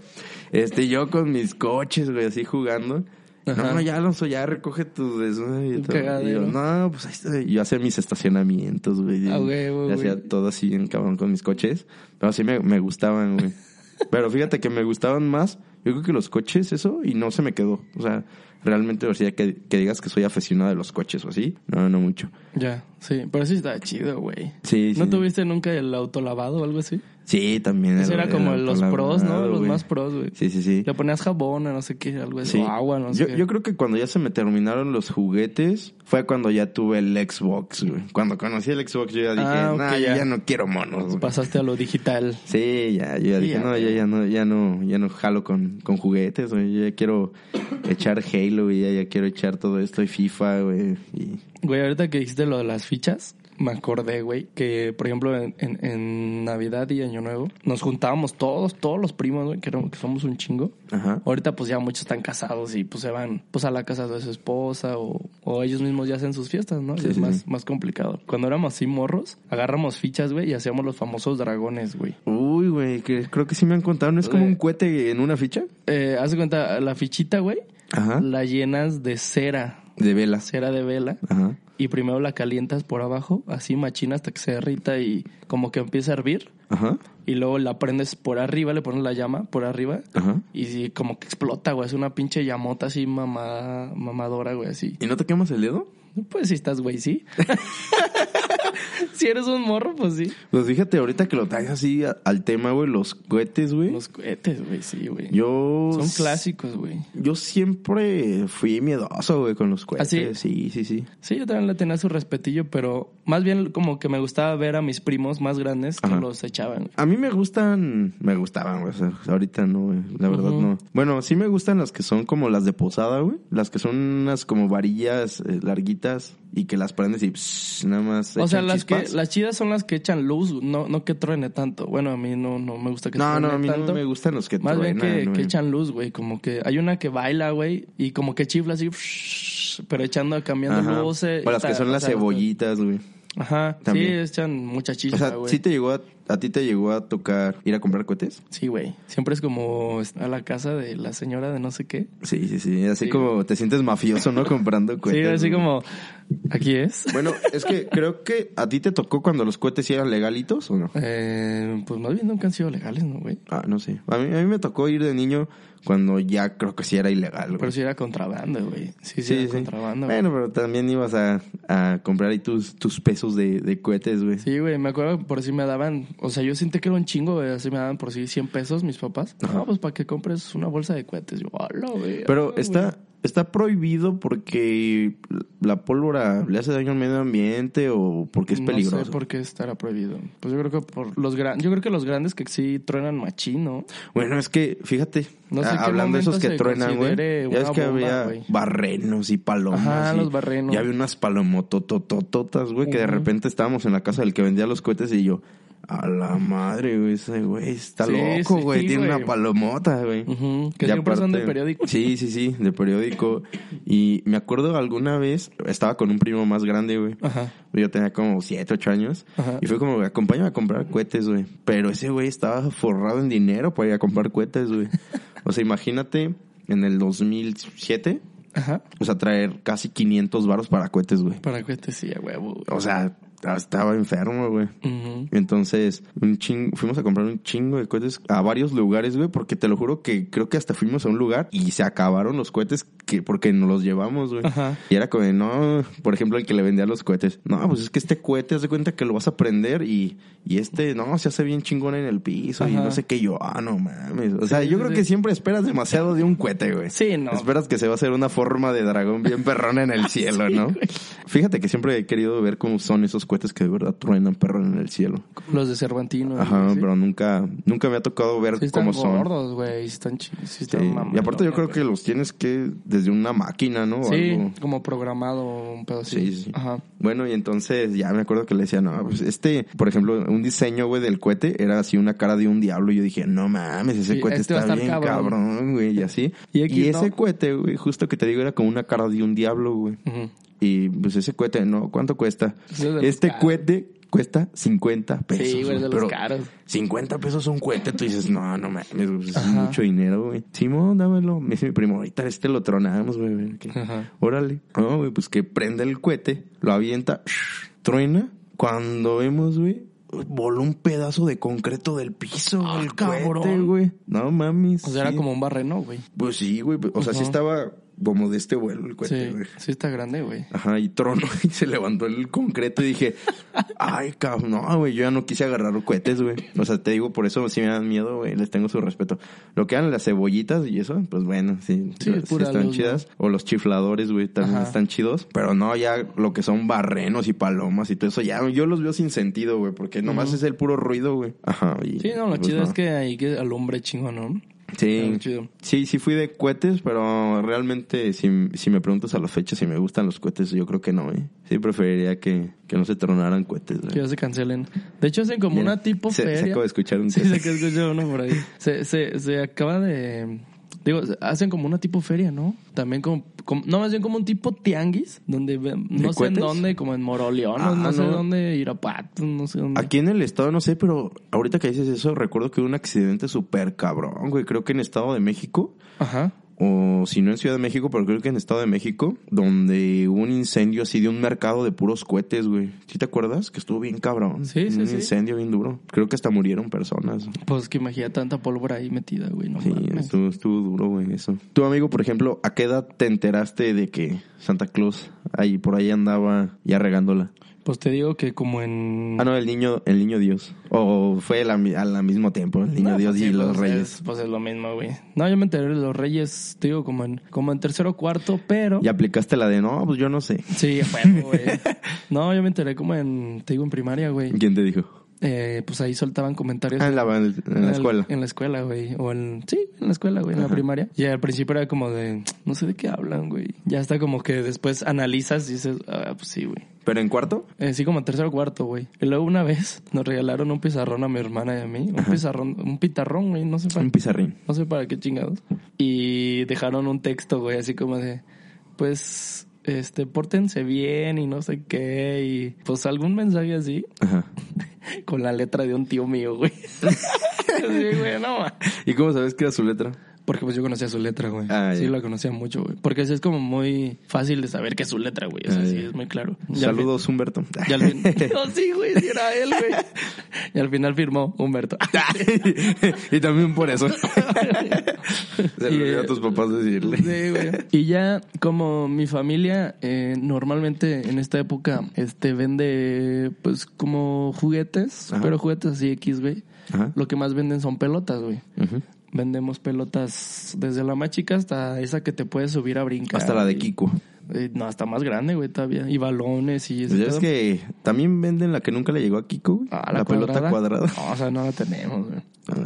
Este, yo con mis coches, güey, así jugando. Ajá. No, no, ya, Alonso, ya recoge tu desmadre y Un todo. Y yo, no, pues ahí está. Yo hacía mis estacionamientos, güey. Ah, huevo, Y hacía güey. todo así en cabrón con mis coches. Pero sí me, me gustaban, güey. Pero fíjate que me gustaban más, yo creo que los coches, eso, y no se me quedó. O sea, realmente, o sea, que, que digas que soy aficionado de los coches o así. No, no mucho. Ya, sí. Pero sí está chido, güey. Sí, ¿No sí. tuviste nunca el autolavado o algo así? Sí, también. El- era como el los pros, ¿no? Los güey. más pros, güey. Sí, sí, sí. Le ponías jabón no sé qué, algo así. Sí. Agua, no sé yo, qué. yo creo que cuando ya se me terminaron los juguetes fue cuando ya tuve el Xbox, güey. Cuando conocí el Xbox yo ya dije, Ah, yo ya. ya no quiero monos, güey. Pasaste a lo digital. Sí, ya, yo ya Sí, dije, ya, no, güey. ya, ya no, ya no, ya no jalo con, con juguetes, güey. Yo ya quiero echar Halo y ya, ya quiero echar todo esto y FIFA, güey. Y... Güey, ahorita que dijiste lo de las fichas, me acordé, güey, que por ejemplo en, en- en Navidad y Año Nuevo nos juntábamos todos, todos los primos, güey, que, que somos un chingo. Ajá. Ahorita pues ya muchos están casados y pues se van pues a la casa de su esposa o, o ellos mismos ya hacen sus fiestas, ¿no? Sí, es sí, más, sí. más complicado. Cuando éramos así morros, agarramos fichas, güey, y hacíamos los famosos dragones, güey. Uy, güey, que creo que sí me han contado. ¿No es como un cohete en una ficha? Eh, haz de cuenta, la fichita, güey, Ajá. la llenas de cera, De velas. cera de vela. Ajá. Y primero la calientas por abajo, así machina hasta que se derrita y como que empieza a hervir. Ajá. Y luego la prendes por arriba, le pones la llama por arriba. Ajá. Y sí, como que explota, güey. Es una pinche llamota así mamada, mamadora, güey, así. ¿Y no te quemas el dedo? Pues si estás, güey, sí. si eres un morro, pues sí. Pues fíjate, ahorita que lo traes así a- al tema, güey, los cohetes, güey. Los cohetes, güey, sí, güey. Yo... Son clásicos, güey. Yo siempre fui miedoso, güey, con los cohetes. ¿Ah, sí? Sí, sí, sí. Sí, yo también le tenía su respetillo, pero más bien como que me gustaba ver a mis primos más grandes que Ajá. los echaban. A mí me gustan, me gustaban, güey. o sea, ahorita no, güey. La verdad no. Bueno, sí me gustan las que son como las de posada, güey. Las que son unas como varillas eh, larguitas y que las prendes y pss, nada más. O sea, las que las chidas son las que echan luz, no no que truene tanto. Bueno, a mí no no me gusta que No, truene no, a mí tanto. no me gustan los que Más bien truenan, que, güey. que echan luz, güey. Como que hay una que baila, güey, y como que chifla así, pero echando, cambiando Ajá. luces. O las que son o las sea, cebollitas, güey. Ajá, También. sí, echan mucha O chispa, sea, güey. ¿sí te llegó a, a ti te llegó a tocar ir a comprar cohetes? Sí, güey. Siempre es como a la casa de la señora de no sé qué. Sí, sí, sí. Así Sí, como te sientes mafioso, ¿no? Comprando cohetes. sí, así güey. como, aquí es. Bueno, es que creo que a ti te tocó cuando los cohetes eran legalitos o no. Eh, pues más bien nunca han sido legales, ¿no, güey? Ah, no sé. A mí, a mí me tocó ir de niño cuando ya creo que sí era ilegal, güey. Pero sí era contrabando, güey. Sí, sí, Sí, era sí. contrabando. güey. Bueno, pero también ibas a, a comprar ahí tus, tus pesos de, de cohetes, güey. Sí, güey, me acuerdo que por si me daban, o sea, yo sentí que era un chingo, güey, así me daban por si 100 pesos mis papás. No, pues para que compres una bolsa de cohetes. Yo, hola, güey. Pero está, güey". está prohibido porque la pólvora le hace daño al medio ambiente o porque es peligroso. No sé por qué estará prohibido. Pues yo creo que por los grandes, yo creo que los grandes que sí truenan machín, ¿no? Bueno, es que, fíjate, No sé a- hablando de esos que truenan, güey. Ya una que bomba, había barrenos y palomas. Ajá, y- los barrenos. Y había unas palomototototas, güey, que de repente estábamos en la casa del que vendía los cohetes y yo, a la madre, güey, ese güey está Sí, loco, sí, güey, tiene güey. una palomota, güey. Ujú, que Y siempre son de aparte- periódico. Sí, sí, sí, de periódico. Y me acuerdo alguna vez, estaba con un primo más grande, güey. Ajá. Yo tenía como 7, 8 años. Ajá. Y fue como, acompáñame a comprar cohetes, güey. Pero ese güey estaba forrado en dinero para ir a comprar cohetes, güey. o sea, imagínate, en el 2007, Ajá. O sea, traer casi 500 varos para cohetes, güey. Para que te sí, a huevo. güey. O sea, estaba enfermo, güey. Entonces, un ching, fuimos a comprar un chingo de cohetes a varios lugares, güey, porque te lo juro que creo que hasta fuimos a un lugar y se acabaron los cohetes que porque nos los llevamos, güey. Ajá. Y era como, no, por ejemplo, el que le vendía los cohetes. No, pues es que este cohete, haz de cuenta que lo vas a prender y, y este, no, se hace bien chingón en el piso y no sé qué. Yo, ah, no mames. O sea, Sí, yo sí, creo sí. que siempre esperas demasiado de un cohete, güey. Sí, no. Esperas que se va a hacer una forma de dragón bien perrona en el cielo, ¿no? Fíjate que siempre he querido ver cómo son esos cohetes que de verdad truenan perrón en el cielo. Los de Cervantino. Ajá, ¿sí? pero nunca, nunca me ha tocado ver Sí están cómo son. gordos, güey. Están sí Y aparte yo creo que los tienes que desde una máquina, ¿no? Sí, algo. como programado un pedo así. Sí, sí. Ajá. Bueno, y entonces ya me acuerdo que le decía, no, pues este, por ejemplo, un diseño, güey, del cohete era así una cara de un diablo. Y yo dije, no mames, ese cohete este está bien cabrón. güey, y así. Y ese cohete, güey, justo que te digo, era como una cara de un diablo, güey. Ujú. Y pues ese cohete, no, ¿cuánto cuesta? Este cohete cuesta 50 pesos. Sí, güey, de los pero caros. 50 pesos un cohete, tú dices, no, no mames, es Ajá. mucho dinero, güey. Simón, dámelo. Me dice mi primo, ahorita este lo tronamos, güey. Órale. No, güey, pues que prende el cohete, lo avienta, truena. Cuando vemos, güey, voló un pedazo de concreto del piso, Ah, el cabrón. güey. No mames. O sea, era sí. como un barreno, güey. Pues sí, güey. O sea, sí Ajá. estaba como de este vuelo el cohete, Sí, güey. sí está grande, güey. Ajá, y trono y se levantó el concreto y dije, ay, cabrón, no, güey, yo ya no quise agarrar cohetes, güey. O sea, te digo, por eso sí me dan miedo, güey, les tengo su respeto. Lo que eran las cebollitas y eso, pues bueno, sí, Sí, están luz, chidas. O los chifladores, güey, también Ajá. están chidos. Pero no, ya lo que son barrenos y palomas y todo eso, ya yo los veo sin sentido, güey, porque nomás Ujú. es el puro ruido, güey. Ajá, y, Sí, no, lo pues, chido no. es que ahí que alumbre chingón, ¿no? Sí, chido. sí, sí fui de cohetes, pero realmente si, si me preguntas a la fecha si me gustan los cohetes, yo creo que no, ¿eh? Sí preferiría que, que no se tronaran cohetes, güey. Que ya se cancelen. De hecho, hacen como Mira, una tipo se, feria. Se acabo de escuchar un Sí, test. sé que escuché uno por ahí. Se, se, se acaba de... Digo, hacen como una tipo feria, ¿no? También como... como- no, más bien como un tipo tianguis, donde... No sé en dónde, como en Moroleón, no, Ah, no sé dónde, Irapuato, no sé dónde. Aquí en el estado, no sé, pero ahorita que dices eso, recuerdo que hubo un accidente súper cabrón, güey. Creo que en Estado de México, Ajá. O si no en Ciudad de México, pero creo que en Estado de México, donde hubo un incendio así de un mercado de puros cohetes, güey. ¿Sí te acuerdas? Que estuvo bien cabrón. Sí, sí, Un sí. incendio bien duro. Creo que hasta murieron personas. Pues que imagina tanta pólvora ahí metida, güey. No Sí, estuvo, estuvo duro, güey, eso. Tu amigo, por ejemplo, ¿a qué edad te enteraste de que Santa Claus ahí por ahí andaba ya regándola? Pues te digo que como en... Ah, no, el niño, el niño Dios. O fue la al mismo tiempo, el niño No, Dios pues y los pues reyes. es- pues es lo mismo, güey. No, yo me enteré de los reyes, te digo, como en, como en tercero o cuarto, pero... Y aplicaste la de, no, pues yo no sé. Sí, güey. No, yo me enteré como en, te digo, en primaria, güey. ¿Quién te dijo? Eh, pues ahí soltaban comentarios. Ah, en la, en la el- escuela. En la escuela, güey. O en, sí, en la escuela, güey, en la primaria. Y al principio era como de, no sé de qué hablan, güey. Ya está como que después analizas y dices, ah, pues sí, güey. ¿Pero en cuarto? Eh, sí, como en tercero o cuarto, güey. Y luego una vez nos regalaron un pizarrón a mi hermana y a mí. Un pizarrón, un pitarrón, güey, no sé para, Un pizarrín. no sé para qué chingados. Y dejaron un texto, güey, así como de, pues, este, pórtense bien y no sé qué. Y pues algún mensaje así Ajá. con la letra de un tío mío, güey. sí, güey, no. ¿Y cómo sabes que era su letra? Porque pues yo conocía su letra, güey. Ah, sí, la conocía mucho, güey. Porque así es como muy fácil de saber que es su letra, güey. O sea, Ah, sí, es muy claro. Y Saludos, Humberto. Y al fin... No, sí, güey, sí era él, güey. Y al final firmó Humberto. y también por eso. Se eh, a tus papás decirle. Sí, güey. Y ya, como mi familia eh, normalmente en esta época este vende, pues, como juguetes, Ajá. pero juguetes así X, güey. Ajá. Lo que más venden son pelotas, güey. Ujú. Vendemos pelotas desde la más chica hasta esa que te puedes subir a brincar. Hasta la de Kiko. eh, no, hasta más grande, güey, todavía. Y balones y ese Pues es que también venden la que nunca le llegó a Kiko, güey. Ah, la, pelota cuadrada. No, o sea, no la tenemos, güey.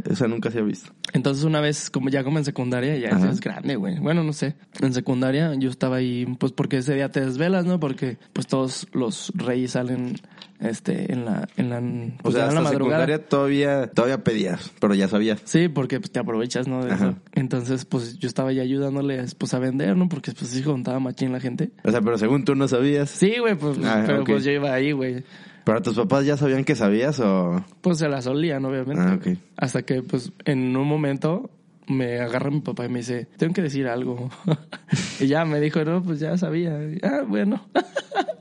Esa nunca se ha visto. Entonces una vez, como ya como en secundaria, ya Ajá. es grande, güey. Bueno, no sé. En secundaria yo estaba ahí, pues porque ese día te desvelas, ¿no? Porque pues todos los reyes salen, este, en la, en la, O pues, sea, en la hasta madrugada. secundaria todavía, todavía pedías, pero ya sabías. Sí, porque pues te aprovechas, ¿no? De eso. Entonces, pues yo estaba ya ayudándoles, pues a vender, ¿no? Porque pues sí contaba machín la gente. O sea, pero según tú no sabías. Sí, güey, pues, Ah, pero pues yo iba ahí, güey. Pero tus papás ya sabían que sabías o... Pues se las olían, obviamente. Ah, güey. ok. Hasta que, pues, en un momento me agarra mi papá y me dice, tengo que decir algo. y ya me dijo, no, pues ya sabía. ah, bueno.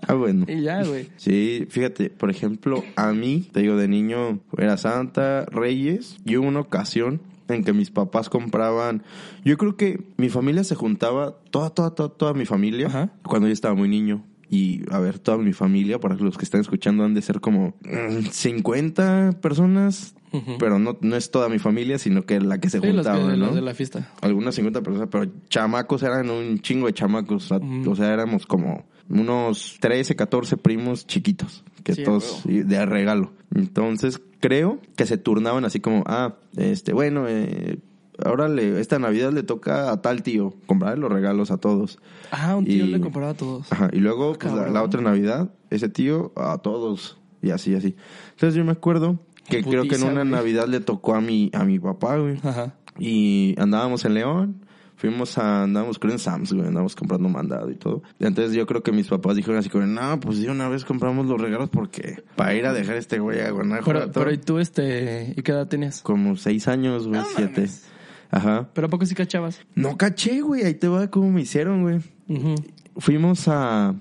Ah, bueno. y ya, güey. Sí, fíjate, por ejemplo, a mí, te digo, de niño era Santa, Reyes, y hubo una ocasión en que mis papás compraban, yo creo que mi familia se juntaba, toda, toda, toda, toda mi familia, Ajá. cuando yo estaba muy niño. Y a ver, toda mi familia, para los que están escuchando, han de ser como mm, 50 personas, Ujú. pero no, no es toda mi familia, sino que la que se Sí, los, juntaba, que- ¿no? los de la fiesta. algunas 50 personas, pero chamacos eran un chingo de chamacos. O sea, Ujú. o sea, éramos como unos 13, 14 primos chiquitos, que Sí, todos de regalo. Entonces, creo que se turnaban así como, ah, este, bueno, eh, ahora le, esta Navidad le toca a tal tío comprar los regalos a todos. Ah, un tío Y- le compraba a todos. Ajá, y luego, pues, la, otra Navidad, ese tío a todos. Y así, así. Entonces, yo me acuerdo que creo que en una güey. Navidad le tocó a mi, a mi papá, güey. Ajá. Y andábamos en León. Fuimos a, andábamos creo en Sam's, güey, andábamos comprando mandado y todo. Entonces yo creo que mis papás dijeron así como, no, pues de una vez compramos los regalos porque para ir a dejar a este güey a Guanajuato. Pero, pero ¿y tú, este, y qué edad tenías? Como seis años, güey, siete. Ajá. Pero ¿a poco sí cachabas? No caché, güey, ahí te va cómo me hicieron, güey. Ujú. Fuimos a,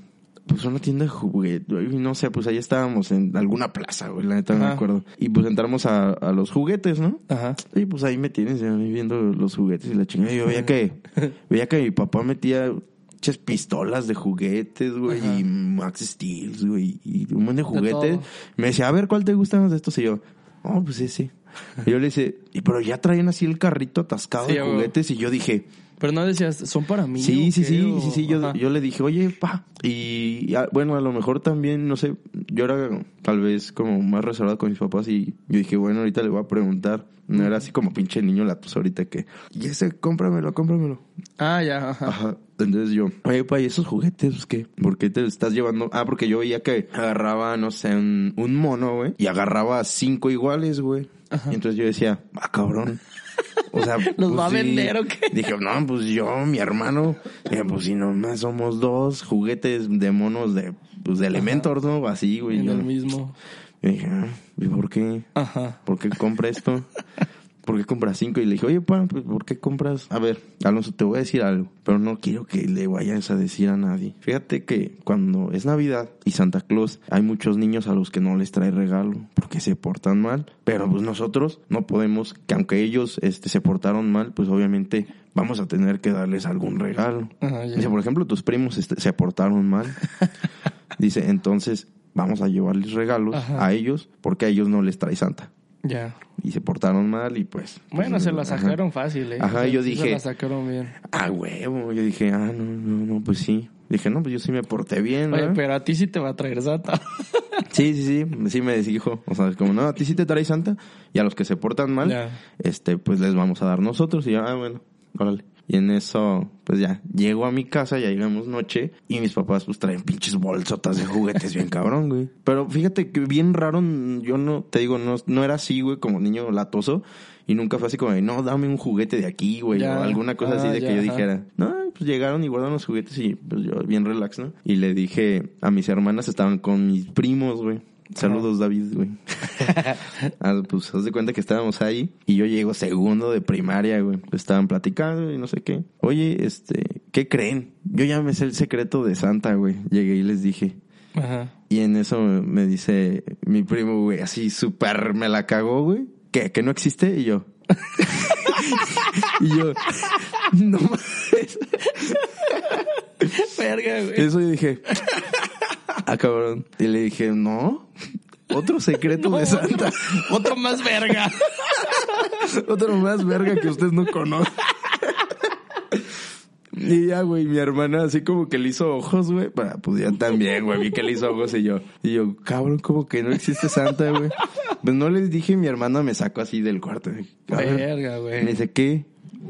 pues una tienda de juguetes, no sé, pues ahí estábamos en alguna plaza, güey, la neta no me acuerdo. Y pues entramos a, a los juguetes, ¿no? Ajá. Y pues ahí me tienes viendo los juguetes y la chingada. Yo veía que, veía que mi papá metía muchas pistolas de juguetes, güey, Ajá. y Max Steel, güey, y un montón de juguetes. Me decía, a ver, ¿cuál te gusta más de estos? Y yo, oh, pues ese. Y yo le dije, y pero ya traían así el carrito atascado Sí, de juguetes y yo dije, Pero no decías, ¿son para mí? Sí, sí, sí, O- sí, sí. Yo, yo le dije, oye, pa. Y ah, bueno, a lo mejor también, no sé, yo era tal vez como más reservado con mis papás y yo dije, bueno, ahorita le voy a preguntar. No era así como pinche niño latoso ahorita que, y ese, cómpramelo, cómpramelo. Ah, ya, ajá. Ajá. Entonces yo, oye, pa, ¿y esos juguetes pues, qué? ¿Por qué te los estás llevando? Ah, porque yo veía que agarraba, no sé, un, un mono, güey, y agarraba cinco iguales, güey. Y entonces yo decía, ah, cabrón. O sea, ¿Los va a vender o qué? Dije, no, pues yo, mi hermano, dije, pues si nomás somos dos juguetes de monos de, pues de Elementor, ¿no? Así, güey. en Yo, el mismo. y dije, ah, ¿y por qué? Ajá. ¿Por qué compra esto? ¿Por qué compras cinco? Y le dije, oye, pa, pues, ¿por qué compras? A ver, Alonso, te voy a decir algo, pero no quiero que le vayas a decir a nadie. Fíjate que cuando es Navidad y Santa Claus, hay muchos niños a los que no les trae regalo porque se portan mal, pero pues nosotros no podemos, que aunque ellos este, se portaron mal, pues obviamente vamos a tener que darles algún regalo. Ya. Dice, por ejemplo, tus primos este, se portaron mal. Dice, entonces vamos a llevarles regalos Ajá. a ellos porque a ellos no les trae Santa Ya. y se portaron mal y pues... Bueno, pues, se la ajá. sacaron fácil, ¿eh? Ajá, yo dije- Se la sacaron bien. Ah, huevo. Yo dije, ah, no, no, no, pues sí. Dije, no, pues yo sí me porté bien, Oye, pero a ti sí te va a traer Santa. Sí, sí, sí. Sí me dijo. O sea, como, no, a ti sí te trae Santa y a los que se portan mal, Ya. este, pues les vamos a dar nosotros. Y yo, ah, bueno, órale. Y en eso, pues ya, llego a mi casa, ya llegamos noche, y mis papás pues traen pinches bolsotas de juguetes bien cabrón, güey. Pero fíjate que bien raro, yo no, te digo, no, no era así, güey, como niño latoso, y nunca fue así como, de, no, dame un juguete de aquí, güey, Ya. o alguna cosa así Ah, de ya, que yo dijera, no, pues llegaron y guardaron los juguetes y pues yo bien relax, ¿no? Y le dije a mis hermanas, estaban con mis primos, güey. Saludos, David, güey. Ah, pues haz de cuenta que estábamos ahí y yo llego segundo de primaria, güey. Estaban platicando y no sé qué. Oye, este, ¿qué creen? Yo ya me sé el secreto de Santa, güey. Llegué y les dije. Ajá. Y en eso me dice mi primo, güey, así súper me la cagó, güey. ¿Qué? ¿Que no existe? Y yo. y yo, no mames. Verga, güey. Eso yo dije, ah, cabrón. Y le dije, no. Otro secreto de Santa. Otro más verga. Otro más verga que usted no conoce. Y ya, güey, mi hermana así como que le hizo ojos, güey. Para, pues ya también, güey, vi que le hizo ojos y yo. Y yo, cabrón, como que no existe Santa, güey. Pues no les dije, mi hermana me sacó así del cuarto. Verga, Me güey. dice, ¿qué?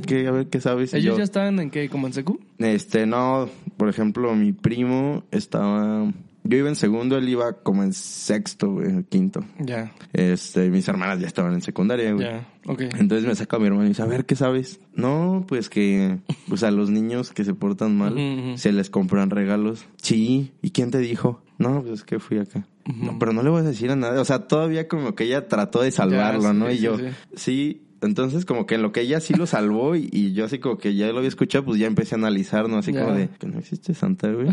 ¿Qué? A ver, ¿qué sabes? Y ¿Ellos yo, ya estaban en qué? ¿Como en secu? Este, no, por ejemplo, mi primo estaba... Yo iba en segundo, él iba como en sexto, güey, quinto. Ya. Este, mis hermanas ya estaban en secundaria, güey. Ya. Ok. Entonces me saca mi hermano y dice, a ver, ¿qué sabes? No, pues que, pues a los niños que se portan mal, se les compran regalos. Sí, ¿y quién te dijo? No, pues es que fui acá. No, pero no le voy a decir a nadie. O sea, todavía como que ella trató de salvarlo, Ya, sí, ¿no? Y yo, sí. sí. Entonces, como que en lo que ella sí lo salvó y, y yo así como que ya lo había escuchado, pues ya empecé a analizar, ¿no? Así como de que no existe Santa, güey.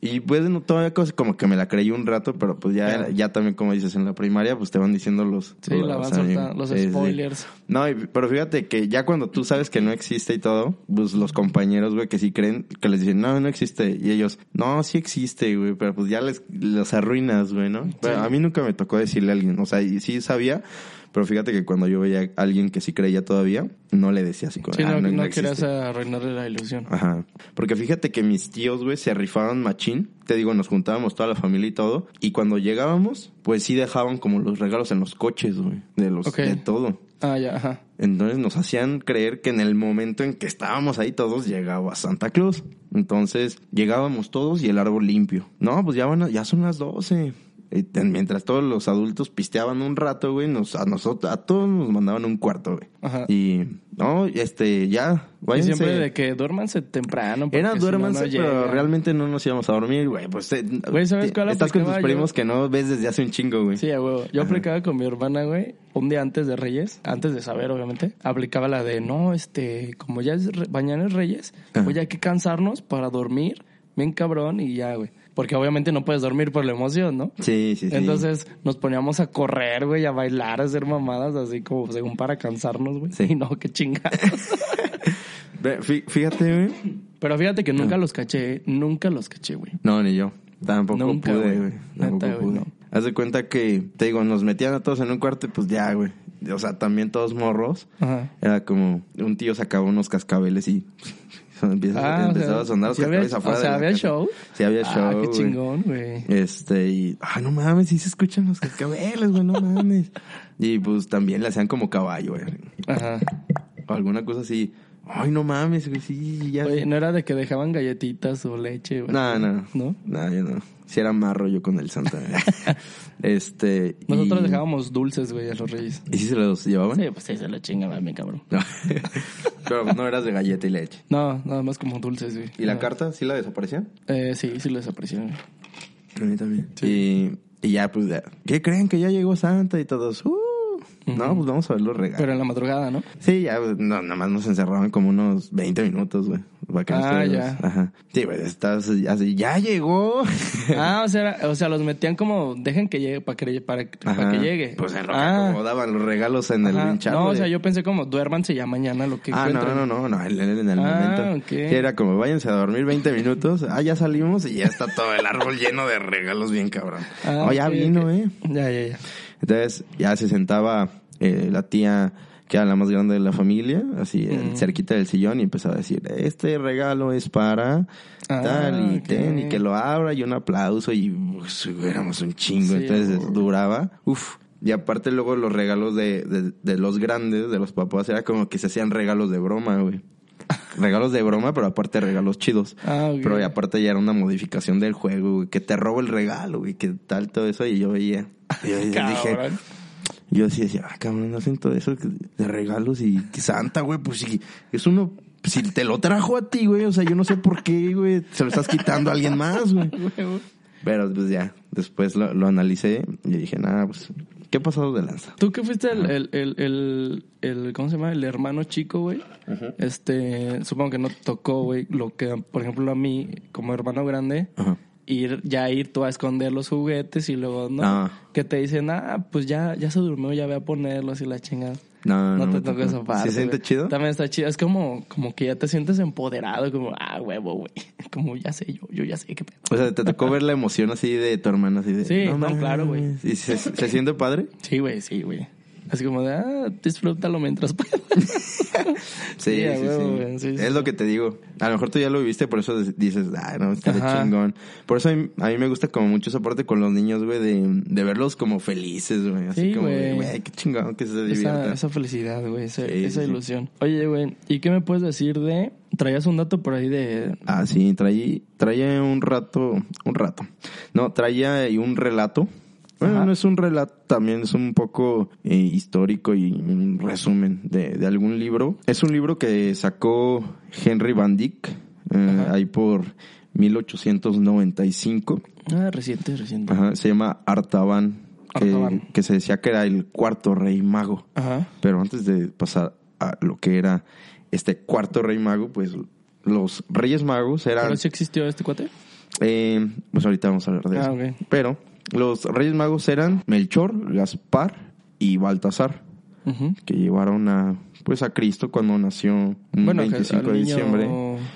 y pues no, todavía cosa como que me la creí un rato, pero pues ya, Ya. ya también como dices en la primaria, pues te van diciendo los... Sí, la van amigos. soltando, los Sí, sí. spoilers. No, y- pero fíjate que ya cuando tú sabes que no existe y todo, pues los compañeros, güey, que sí creen, que les dicen, no, no existe. Y ellos, no, sí existe, güey, pero pues ya les, los arruinas, güey, ¿no? Pero a mí nunca me tocó decirle a alguien, o sea, y sí sabía, pero fíjate que cuando yo veía a alguien que sí creía todavía, no le decía así Sí, "Ah, no, no, existe". querías arruinarle la ilusión. Ajá. Porque fíjate que mis tíos, güey, se rifaban machín. Te digo, nos juntábamos toda la familia y todo. Y cuando llegábamos, pues sí dejaban como los regalos en los coches, güey. De los, de todo. Ah, ya, ajá. Entonces nos hacían creer que en el momento en que estábamos ahí todos llegaba Santa Claus. Entonces llegábamos todos y el árbol limpio. No, pues ya van a- ya son las 12. Y mientras todos los adultos pisteaban un rato, güey, nos, a nosotros, a todos nos mandaban un cuarto, güey. Ajá. Y, no, este, ya, Y váyanse. siempre de que duérmanse temprano. Era si no, duérmanse, no pero realmente no nos íbamos a dormir, güey. Pues, eh, Güey, ¿sabes cuál Estás con tus aplicaba yo? primos que no ves desde hace un chingo, güey. Sí, a huevo. Yo aplicaba con mi hermana, güey, un día antes de Reyes, antes de saber, obviamente, aplicaba la de, no, este, como ya es re- mañana es Reyes, Ajá. ya hay que cansarnos para dormir, bien cabrón, y ya, güey. Porque obviamente no puedes dormir por la emoción, ¿no? Sí, sí, sí. Entonces nos poníamos a correr, güey, a bailar, a hacer mamadas, así como según para cansarnos, güey. Sí. Y no, qué chingados. Fíjate, güey. Pero fíjate que nunca los caché, nunca los caché, güey. No, ni yo. Tampoco Nunca, pude, güey. Tampoco Neta, pude. no. Haz de cuenta que, te digo, nos metían a todos en un cuarto y pues ya, güey. O sea, también todos morros. Ajá. Era como, un tío sacaba unos cascabeles y empieza, Ah, o empezaba sea, a sonar ¿sí había- afuera o sea, ¿había show? Sí, había Ah, show, qué güey. chingón, güey. Este, y, ay, no mames, sí se escuchan los cascabeles, güey, no mames. Y pues también le hacían como caballo, güey. Ajá. O alguna cosa así. Ay, no mames, güey, sí, ya. Oye, no era de que dejaban galletitas o leche, güey. No, no. ¿No? No, yo no. Si era marro yo con el Santa. este. y- Nosotros dejábamos dulces, güey, a los reyes. ¿Y si se los llevaban? Sí, pues sí, se lo chingaban, mi cabrón. No. Pero no eras de galleta y leche. No, nada más como dulces, güey. ¿Y la No. carta sí la desaparecían? Eh, sí, sí lo desaparecieron. A mí también. Y, y ya, pues, ya, ¿qué creen? Que ya llegó Santa y todos. Uh, No, pues vamos a ver los regalos. Pero en la madrugada, ¿no? Sí, ya, pues, no, nada más nos encerraban como unos 20 minutos, güey. Ah, ya. Ajá. Sí, güey, estás así, ya llegó. ah, o sea, o sea, los metían como, dejen que llegue, para que, para, para que llegue. Pues en lo que ah, acomodaban los regalos en el hinchado. No, o sea, yo pensé como, duérmanse ya mañana lo que Ah, no, no, no, no, en, en el Ah, momento. Que era como, váyanse a dormir 20 minutos. Ah, ya salimos y ya está todo el árbol lleno de regalos bien cabrón. Ah, oh, ya vino, eh. Ya, ya, ya. Entonces, ya se sentaba eh, la tía que era la más grande de la familia, así Mm. cerquita del sillón y empezaba a decir, este regalo es para Ah, tal y ten, y que lo abra y un aplauso y pues, éramos un chingo, Sí, entonces duraba, uf. Y aparte luego los regalos de, de, de los grandes, de los papás, era como que se hacían regalos de broma, güey. Regalos de broma, pero aparte regalos chidos. Ah, ok. Pero y aparte ya era una modificación del juego, güey, que te robo el regalo, güey, que tal, todo eso, y yo veía. Y yo dije, yo sí decía, ah, cabrón, hacen todo eso de regalos y que Santa, güey, pues sí, es uno, si te lo trajo a ti, güey, o sea, yo no sé por qué, güey, se lo estás quitando a alguien más, güey. Pero pues ya, después lo, lo analicé y dije, nada, pues, ¿qué ha pasado de lanza? Tú que fuiste el, el, el, el, el- ¿cómo se llama? El hermano chico, güey. Este, supongo que no te tocó, güey, lo que, por ejemplo, a mí, como hermano grande, ir, ya ir tú a esconder los juguetes y luego, ¿no? Ah. Que te dicen, ah, pues ya, ya se durmió, ya ve a ponerlos y la chingada. No, No, no, te tocó. esa parte. ¿Sí se siente chido? También está chido. Es como, como que ya te sientes empoderado, como, ah, huevo, güey. Como ya sé yo, yo ya sé qué pedo. O sea, te tocó ver la emoción así de tu hermana, así de... Sí, no, mames". claro, güey. ¿Y se, se siente padre? Sí, güey, sí, güey. Así como de, ah, disfrútalo mientras puedas. Sí, Sí, sí, huevo, sí. güey. Sí, sí, es lo que te digo. A lo mejor tú ya lo viviste, por eso dices, ay, no, está de chingón. Por eso a mí, a mí me gusta como mucho esa parte con los niños, güey, de, de verlos como felices, güey. Así Sí, como, güey. qué chingón que se Esa, diviertan. esa felicidad, güey, esa, esa ilusión. Oye, güey, ¿y qué me puedes decir de... Traías un dato por ahí de... Ah, sí, traía, traía un rato, un rato. No, traía un relato. Bueno, Ajá. no es un relato, también es un poco eh, histórico y un resumen de, de algún libro. Es un libro que sacó Henry Van Dyck, eh, ahí por 1895. Ah, reciente, reciente. Ajá, se llama Artaban que, Artaban. que se decía que era el cuarto rey mago. Ajá. Pero antes de pasar a lo que era este cuarto rey mago, pues los reyes magos eran... ¿Pero sí existió este cuate? eh, pues ahorita vamos a hablar de Ah, eso. ok. Pero los reyes magos eran Melchor, Gaspar y Baltasar, que llevaron a pues a Cristo cuando nació un Bueno, que 25 al de niño- diciembre.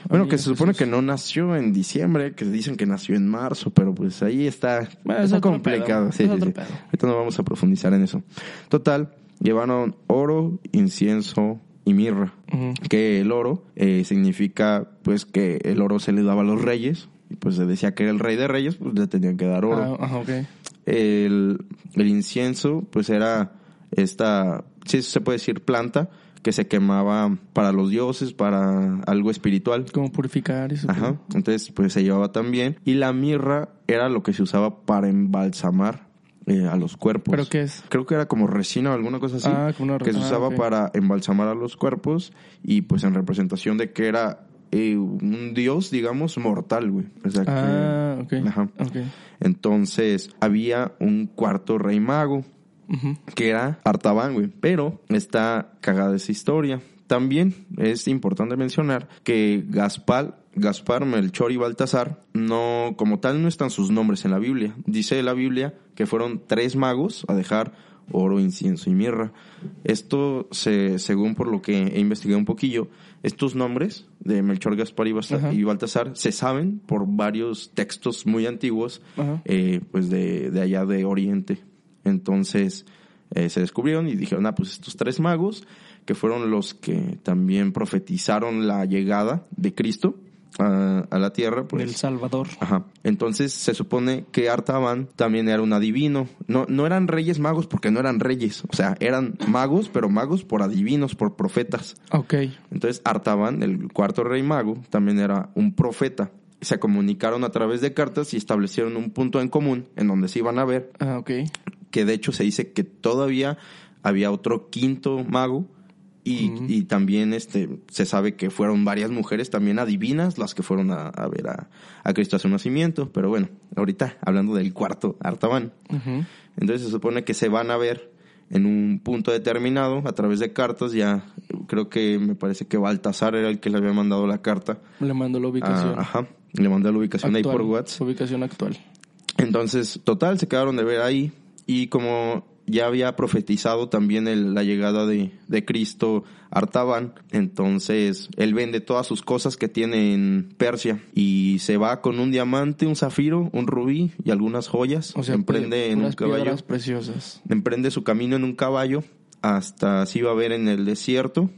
Bueno, que se supone Jesús. que no nació en diciembre, que dicen que nació en marzo, pero pues ahí está, Bueno, es está complicado. Sí, es sí, otro sí. pedo. Ahorita no vamos a profundizar en eso. Total, llevaron oro, incienso y mirra. Que el oro eh, significa pues que el oro se le daba a los reyes. Y pues se decía que era el rey de reyes, pues le tenían que dar oro. Ah. El, el incienso, pues era esta, sí se puede decir planta, que se quemaba para los dioses, para algo espiritual. Como purificar y eso. Ajá. Entonces, pues se llevaba también. Y la mirra era lo que se usaba para embalsamar eh, a los cuerpos. ¿Pero qué es? Creo que era como resina o alguna cosa así. Ah, como una Que se ah, usaba para embalsamar a los cuerpos y pues en representación de que era eh, un dios, digamos, mortal, güey. O sea, que- Ah, ok. Ajá. Entonces, había un cuarto rey mago, que era Artaban, güey. Pero está cagada esa historia. También es importante mencionar que Gaspar, Gaspar, Melchor y Baltasar, no, como tal, no están sus nombres en la Biblia. Dice la Biblia que fueron tres magos a dejar oro, incienso y mirra. Esto, se, según por lo que he investigado un poquillo, estos nombres de Melchor, Gaspar y, Basta- Ajá. y Baltasar se saben por varios textos muy antiguos, eh, pues de, de allá de Oriente. Entonces eh, se descubrieron y dijeron, ah, pues estos tres magos, que fueron los que también profetizaron la llegada de Cristo a, a la tierra, pues... Del Salvador. Ajá. Entonces se supone que Artaban también era un adivino. No, no eran reyes magos porque no eran reyes. O sea, eran magos, pero magos por adivinos, por profetas. Ok. Entonces Artaban, el cuarto rey mago, también era un profeta. Se comunicaron a través de cartas y establecieron un punto en común en donde se iban a ver, Ah, ok. que de hecho se dice que todavía había otro quinto mago y, y también este se sabe que fueron varias mujeres también adivinas las que fueron a, a ver a, a Cristo a su nacimiento. Pero bueno, ahorita hablando del cuarto Artaban. Entonces se supone que se van a ver en un punto determinado a través de cartas. Ya creo que me parece que Baltasar era el que le había mandado la carta. Le mando la ubicación. Ah, ajá. Le mandé la ubicación ahí actual. por WhatsApp. Ubicación actual. Entonces, total, se quedaron de ver ahí. Y como ya había profetizado también el- la llegada de, de Cristo Artaban, entonces él vende todas sus cosas que tiene en Persia y se va con un diamante, un zafiro, un rubí y algunas joyas. O sea, emprende en un caballo preciosas. emprende su camino en un caballo hasta así va a ver en el desierto.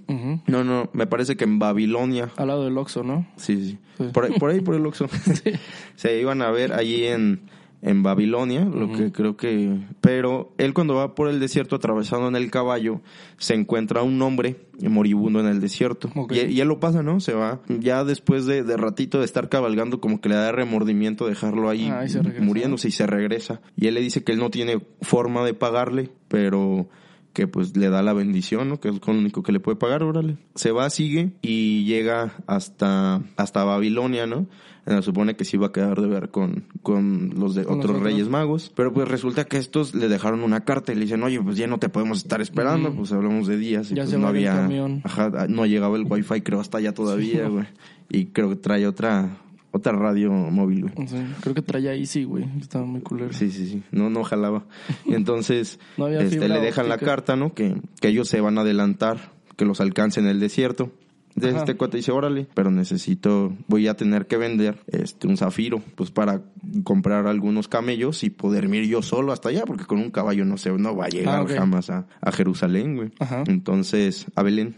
No, no, me parece que en Babilonia. Al lado del Oxxo, ¿no? Sí, sí. Sí. Por, ahí, por ahí, por el Oxxo. Se iban a ver allí en, en Babilonia, lo que creo que... Pero él cuando va por el desierto atravesando en el caballo, se encuentra un hombre moribundo en el desierto. Y, y él lo pasa, ¿no? Se va. Ya después de, de ratito de estar cabalgando, como que le da remordimiento dejarlo ahí Ah, y muriéndose y se regresa. Y él le dice que él no tiene forma de pagarle, pero que pues le da la bendición, ¿no? Que es lo único que le puede pagar, órale. Se va, sigue y llega hasta, hasta Babilonia, ¿no? Eh, supone que sí iba a quedar de ver con, con los de Con otros los reyes magos. Pero pues resulta que estos le dejaron una carta y le dicen, oye, pues ya no te podemos estar esperando, pues hablamos de días. Y Ya pues se no va el había, camión. ajá, no llegaba el wifi, creo, hasta allá todavía, güey. Y creo que trae otra, otra radio móvil, güey. Creo que traía Easy, güey. Estaba muy culero. Sí, sí, sí. No, no jalaba. Entonces, No este, le dejan la carta, ¿no? Que, que ellos se van a adelantar, que los alcancen en el desierto. Entonces Ajá. este cuate dice, órale, pero necesito, voy a tener que vender este un zafiro, pues para comprar algunos camellos y poder ir yo solo hasta allá, porque con un caballo no sé, no va a llegar Ah, jamás a, a Jerusalén, güey. Ajá. Entonces, a Belén.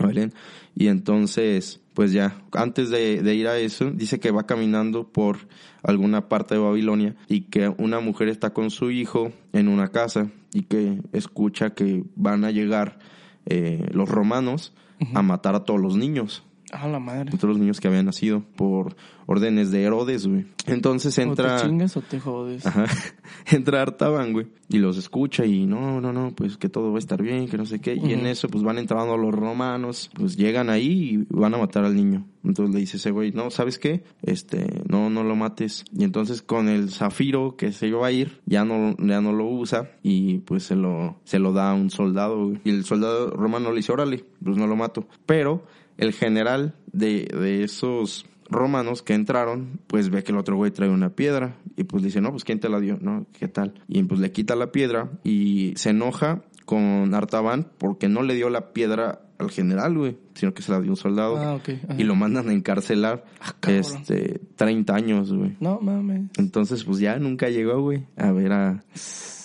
A Belén. Y entonces, pues ya, antes de, de ir a eso, dice que va caminando por alguna parte de Babilonia y que una mujer está con su hijo en una casa y que escucha que van a llegar eh, los romanos a matar a todos los niños. Ah, la madre. de todos los niños que habían nacido por órdenes de Herodes, güey. Entonces O entra... te chingas o te jodes. Ajá. Entra Artaban, güey. Y los escucha y no, no, no, pues que todo va a estar bien, que no sé qué. Y en eso, pues van entrando los romanos, pues llegan ahí y van a matar al niño. Entonces le dice ese güey, no, ¿sabes qué? Este, no, no lo mates. Y entonces con el zafiro que se iba a ir, ya no, ya no lo usa y pues se lo, se lo da a un soldado, güey. Y el soldado romano le dice, órale, pues no lo mato. Pero el general de, de esos romanos que entraron, pues ve que el otro güey trae una piedra y pues dice, no, pues ¿quién te la dio? ¿No? ¿Qué tal? Y pues le quita la piedra y se enoja con Artaban porque no le dio la piedra al general, güey, sino que se la dio un soldado Ah, ok. ajá. y lo mandan a encarcelar Ah, este 30 años, güey. No mames. Entonces, pues ya nunca llegó, güey, a ver a,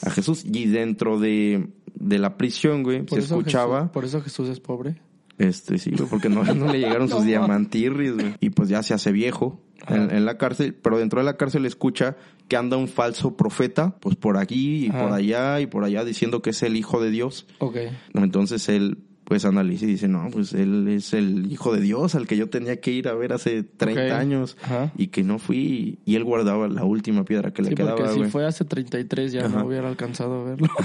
a Jesús. Y dentro de, de la prisión, güey, se escuchaba... Jesús- por eso Jesús es pobre. Este, sí, güey, porque no, no le llegaron sus diamantirris, güey. Y pues ya se hace viejo en, la cárcel, pero dentro de la cárcel escucha que anda un falso profeta, pues por aquí y Ajá. por allá y por allá diciendo que es el hijo de Dios. Ok. Entonces él pues analiza y dice, no, pues él es el hijo de Dios al que yo tenía que ir a ver hace 30 Ok. años Ajá. y que no fui y él guardaba la última piedra que le quedaba, porque si fue hace 33 ya Ajá. no hubiera alcanzado a verlo.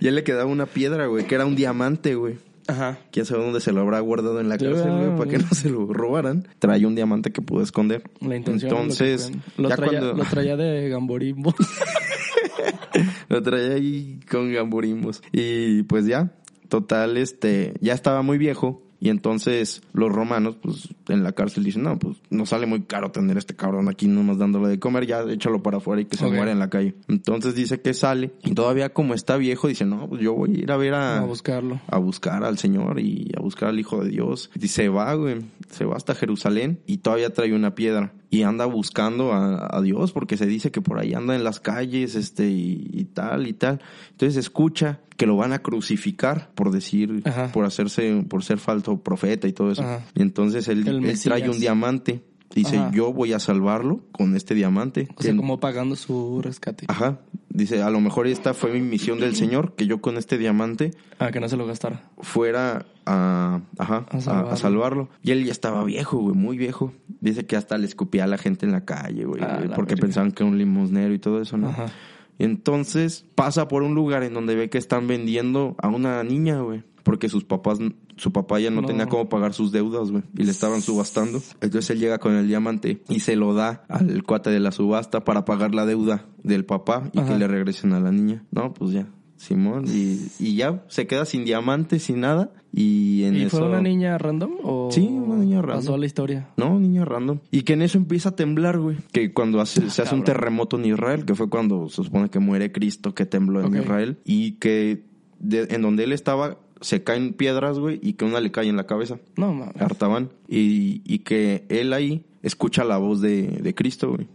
Y él le quedaba una piedra, güey, que era un diamante, güey. Ajá. quién sabe dónde se lo habrá guardado en la cárcel, güey, para que no se lo robaran. Traía un diamante que pudo esconder. La intención. Entonces, lo, ya traía, cuando lo traía de Gamborimbo. lo traía ahí con gamburimbos. Y pues ya, total, este, ya estaba muy viejo. Y entonces los romanos, pues en la cárcel dicen, no, pues nos sale muy caro tener a este cabrón aquí nomás dándole de comer, ya échalo para afuera y que se Ok. muera en la calle. Entonces dice que sale y todavía como está viejo, dice, no, pues yo voy a ir a ver a, a buscarlo. a buscar al Señor y a buscar al Hijo de Dios. Y se va, güey, se va hasta Jerusalén y todavía trae una piedra. Y anda buscando a, a Dios porque se dice que por ahí anda en las calles, este, y, y tal y tal. Entonces escucha que lo van a crucificar por decir, Ajá. por hacerse, por ser falso profeta y todo eso. Ajá. Y entonces él, trae un diamante. Dice, Ajá. yo voy a salvarlo con este diamante. O sea, como pagando su rescate. Ajá. Dice, a lo mejor esta fue mi misión del Señor, que yo con este diamante Ah, que no se lo gastara. fuera a, ajá, A a, salvarlo. a salvarlo. Y él ya estaba viejo, güey, muy viejo. Dice que hasta le escupía a la gente en la calle, güey, Ah, porque pensaban que era un limosnero y todo eso, ¿no? Ajá. Y entonces pasa por un lugar en donde ve que están vendiendo a una niña, güey. Porque sus papás, su papá ya no, No. tenía cómo pagar sus deudas, güey. Y le estaban subastando. Entonces él llega con el diamante y se lo da al cuate de la subasta para pagar la deuda del papá y Ajá. que le regresen a la niña. No, pues ya. Simón, y, y ya se queda sin diamante, sin nada. Y en ¿Y eso. fue una niña random o Sí, una niña random. pasó la historia? No, niña random. Y que en eso empieza a temblar, güey. Que cuando hace- se hace un terremoto en Israel, que fue cuando se supone que muere Cristo, que tembló en. Israel. Y que de- en donde él estaba se caen piedras, güey, y que una le cae en la cabeza. No, mames. Artaban. Y, y que él ahí escucha la voz de, de Cristo, güey.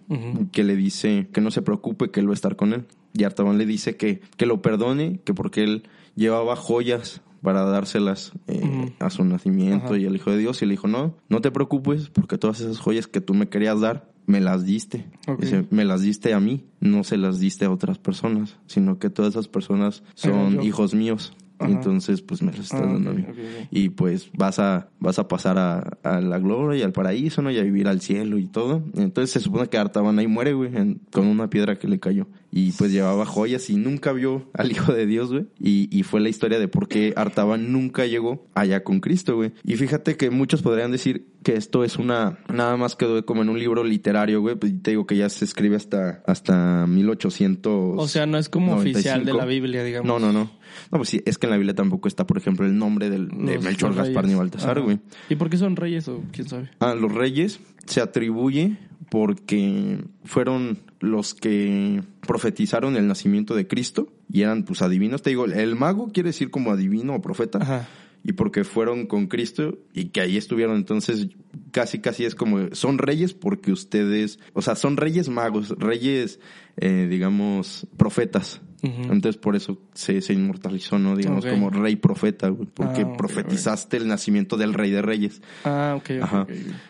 Que le dice que no se preocupe, que él va a estar con él. Y Artaban le dice que, que lo perdone, que porque él llevaba joyas para dárselas eh, a su nacimiento Ajá. y al Hijo de Dios. Y le dijo, no, no te preocupes, porque todas esas joyas que tú me querías dar, me las diste. Dice, me las diste a mí, no se las diste a otras personas, sino que todas esas personas son hijos míos. Ajá. Entonces, pues me las estás Ah, dando a ok, mí. ok, ok. Y pues vas a, vas a pasar a, a la gloria y al paraíso, ¿no? Y a vivir al cielo y todo. Entonces se supone que Artaban ahí muere, güey, en- con una piedra que le cayó. Y pues llevaba joyas y nunca vio al Hijo de Dios, güey. Y, y fue la historia de por qué Artaban nunca llegó allá con Cristo, güey. Y fíjate que muchos podrían decir que esto es una, nada más quedó como en un libro literario, güey. Pues te digo que ya se escribe hasta, hasta 1800. O sea, no es como oficial de 95. la Biblia, digamos. No, no, no. No, pues sí, es que en la Biblia tampoco está, por ejemplo, el nombre del, de Los- Melchor, los Gaspar ni Baltasar, güey. ¿Y por qué son reyes o quién sabe? A los reyes se atribuye porque fueron los que profetizaron el nacimiento de Cristo y eran pues adivinos. Te digo, el mago quiere decir como adivino o profeta. Ajá. Y porque fueron con Cristo y que ahí estuvieron, entonces casi casi es como, son reyes porque ustedes, o sea, son reyes magos, reyes, eh, digamos, profetas. Entonces por eso se, se inmortalizó, ¿no? Digamos, como rey profeta, güey, porque Ah, profetizaste el nacimiento del rey de reyes. Ah, ok, Ajá.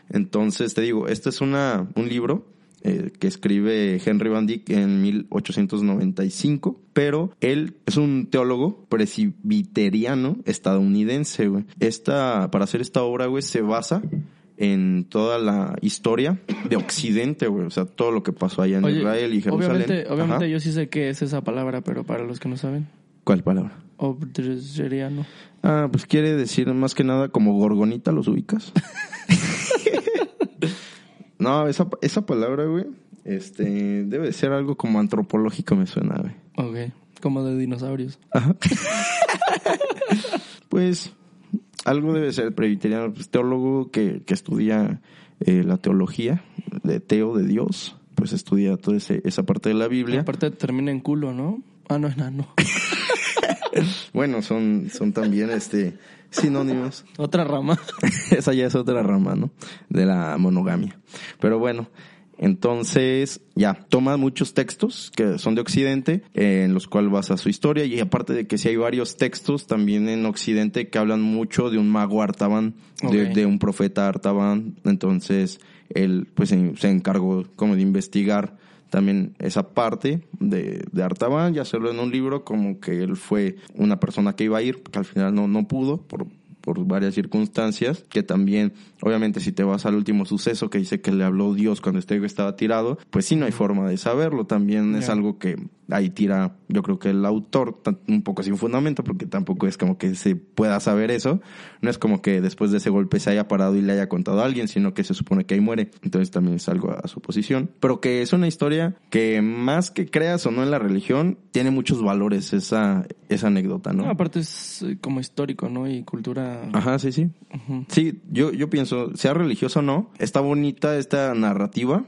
Entonces, te digo, este es una, un libro eh, que escribe Henry Van Dyck en 1895, pero él es un teólogo presbiteriano estadounidense, güey. Esta, para hacer esta obra, güey, se basa en toda la historia de Occidente, güey. O sea, todo lo que pasó allá en Oye, Israel y Jerusalén. Obviamente, obviamente Ajá. yo sí sé qué es esa palabra, pero para los que no saben. ¿Cuál palabra? Obdresseriano. Ah, pues quiere decir más que nada como gorgonita, ¿los ubicas? no, esa, esa palabra, güey, este, debe de ser algo como antropológico, me suena, güey. Ok. Como de dinosaurios. Pues algo debe ser presbiteriano, pues, teólogo que, que estudia eh, la teología de Teo, de Dios, pues estudia toda ese- esa parte de la Biblia. aparte termina en culo, ¿no? Ah, no, es nano. Bueno, son, son también este sinónimos. Otra rama. Esa ya es otra rama, ¿no? De la monogamia. Pero bueno, entonces ya toma muchos textos que son de Occidente, eh, en los cuales basa su historia, y aparte de que sí hay varios textos también en Occidente que hablan mucho de un mago Artaban, de, de un profeta Artaban. Entonces él pues se, se encargó como de investigar también esa parte de, de Artaban y hacerlo en un libro como que él fue una persona que iba a ir, que al final no, no pudo por, por varias circunstancias, que también, obviamente, si te vas al último suceso que dice que le habló Dios cuando este estaba tirado, pues sí no hay forma de saberlo. También es algo que ahí tira, yo creo que el autor, un poco sin fundamento, porque tampoco es como que se pueda saber eso. No es como que después de ese golpe se haya parado y le haya contado a alguien, sino que se supone que ahí muere. Entonces también es algo a su posición. Pero que es una historia que más que creas o no en la religión, tiene muchos valores esa, esa anécdota, ¿no? No, aparte es eh, como histórico, ¿no? Y cultura. Ajá, sí, sí. Sí, yo, yo pienso, sea religioso o no, está bonita esta narrativa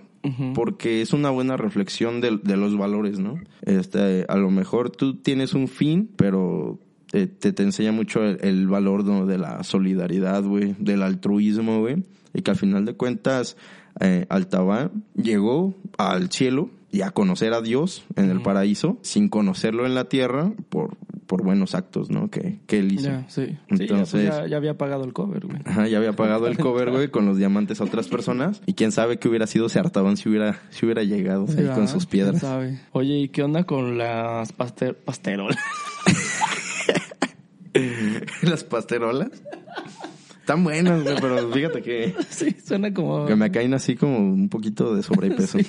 Porque es una buena reflexión de, de los valores, ¿no? Este, a lo mejor tú tienes un fin, pero eh, te, te enseña mucho el, el valor ¿no? de la solidaridad, güey, del altruismo, güey, y que al final de cuentas eh, Altabán llegó al cielo y a conocer a Dios en el paraíso sin conocerlo en la tierra por, por buenos actos, ¿no? Que, que él hizo. Ya, sí. Sí, ya, pues Entonces- ya, había pagado el cover, güey. Ajá, ya había pagado el cover, güey, con los diamantes a otras personas. Y quién sabe qué hubiera sido si Artaban si hubiera, si hubiera llegado ahí con sus quién piedras. sabe. Oye, ¿y qué onda con las paster pasterolas? Las pasterolas. Están buenas, güey, pero fíjate que, sí, suena como... que me caen así como un poquito de sobrepeso. Sí,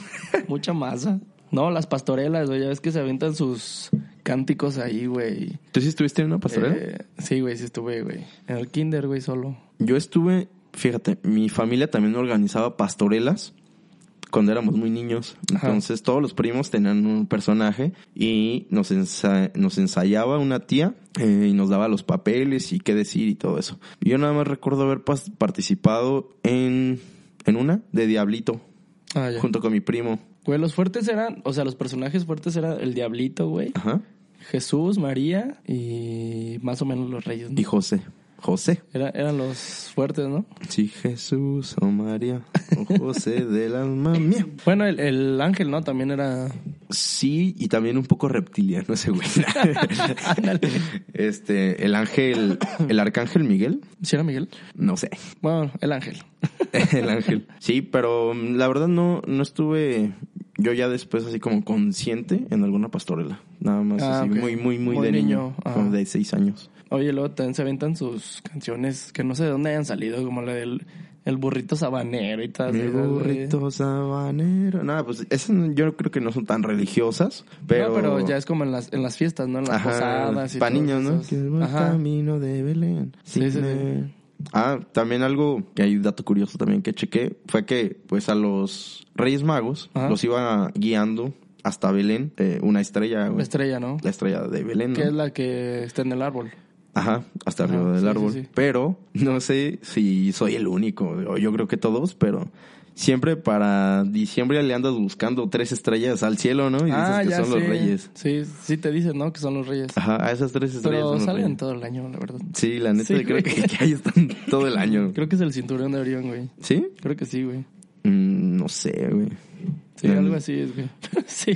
mucha masa. No, las pastorelas, güey, ya ves que se aventan sus cánticos ahí, güey. ¿Tú sí estuviste en una pastorela? Eh, sí, güey, sí estuve, güey. En el kinder, güey, solo. Yo estuve, fíjate, mi familia también organizaba pastorelas cuando éramos muy niños. Ajá. Entonces todos los primos tenían un personaje y nos, ensa- nos ensayaba una tía eh, y nos daba los papeles y qué decir y todo eso. Yo nada más recuerdo haber participado en, en una de Diablito Ah, junto con mi primo. Güey, los fuertes eran, o sea, los personajes fuertes eran el Diablito, güey. Ajá. Jesús, María y más o menos los reyes, ¿no? Y José. José. Era- eran los fuertes, ¿no? Sí, Jesús o María o José del alma mía. Bueno, el, el ángel, ¿no? También era... Sí, y también un poco reptiliano ese güey. Este, el ángel, el arcángel Miguel, ¿Sí era Miguel? no sé, Bueno, el ángel. el ángel. Sí, pero mm, la verdad no, no estuve yo ya después así como consciente en alguna pastorela. Nada más Ah, así, muy, muy, muy, Muy de niño, como de seis años. Oye, luego también se aventan sus canciones que no sé de dónde hayan salido, como la del el burrito sabanero y tal. Mi burrito sabanero. Nada, pues esas yo creo que no son tan religiosas, pero... No, pero ya es como en las, en las fiestas, ¿no? En las Ajá, posadas y para niños, ¿no? Que el camino de Belén. Sí, sí, sí. Ah, también algo que hay un dato curioso también que chequé fue que pues a los Reyes Magos Ajá. los iba guiando hasta Belén eh, una estrella, güey. La estrella, ¿no? La estrella de Belén. Que ¿no? es la que está en el árbol. Ajá, hasta Ajá, arriba del sí, árbol. sí, sí. Pero no sé si soy el único, o yo creo que todos, pero siempre para diciembre le andas buscando tres estrellas al cielo, ¿no? Y dices que son los sé. reyes. Sí, sí te dicen, ¿no? Que son los reyes. Ajá, a esas tres estrellas Pero son los salen reyes. todo el año, la verdad. Sí, la neta, Sí, creo que, que ahí están todo el año. Creo que es el cinturón de Orión, güey. ¿Sí? Creo que sí, güey. Mm, no sé, güey. Sí, Me- algo así es, güey. sí,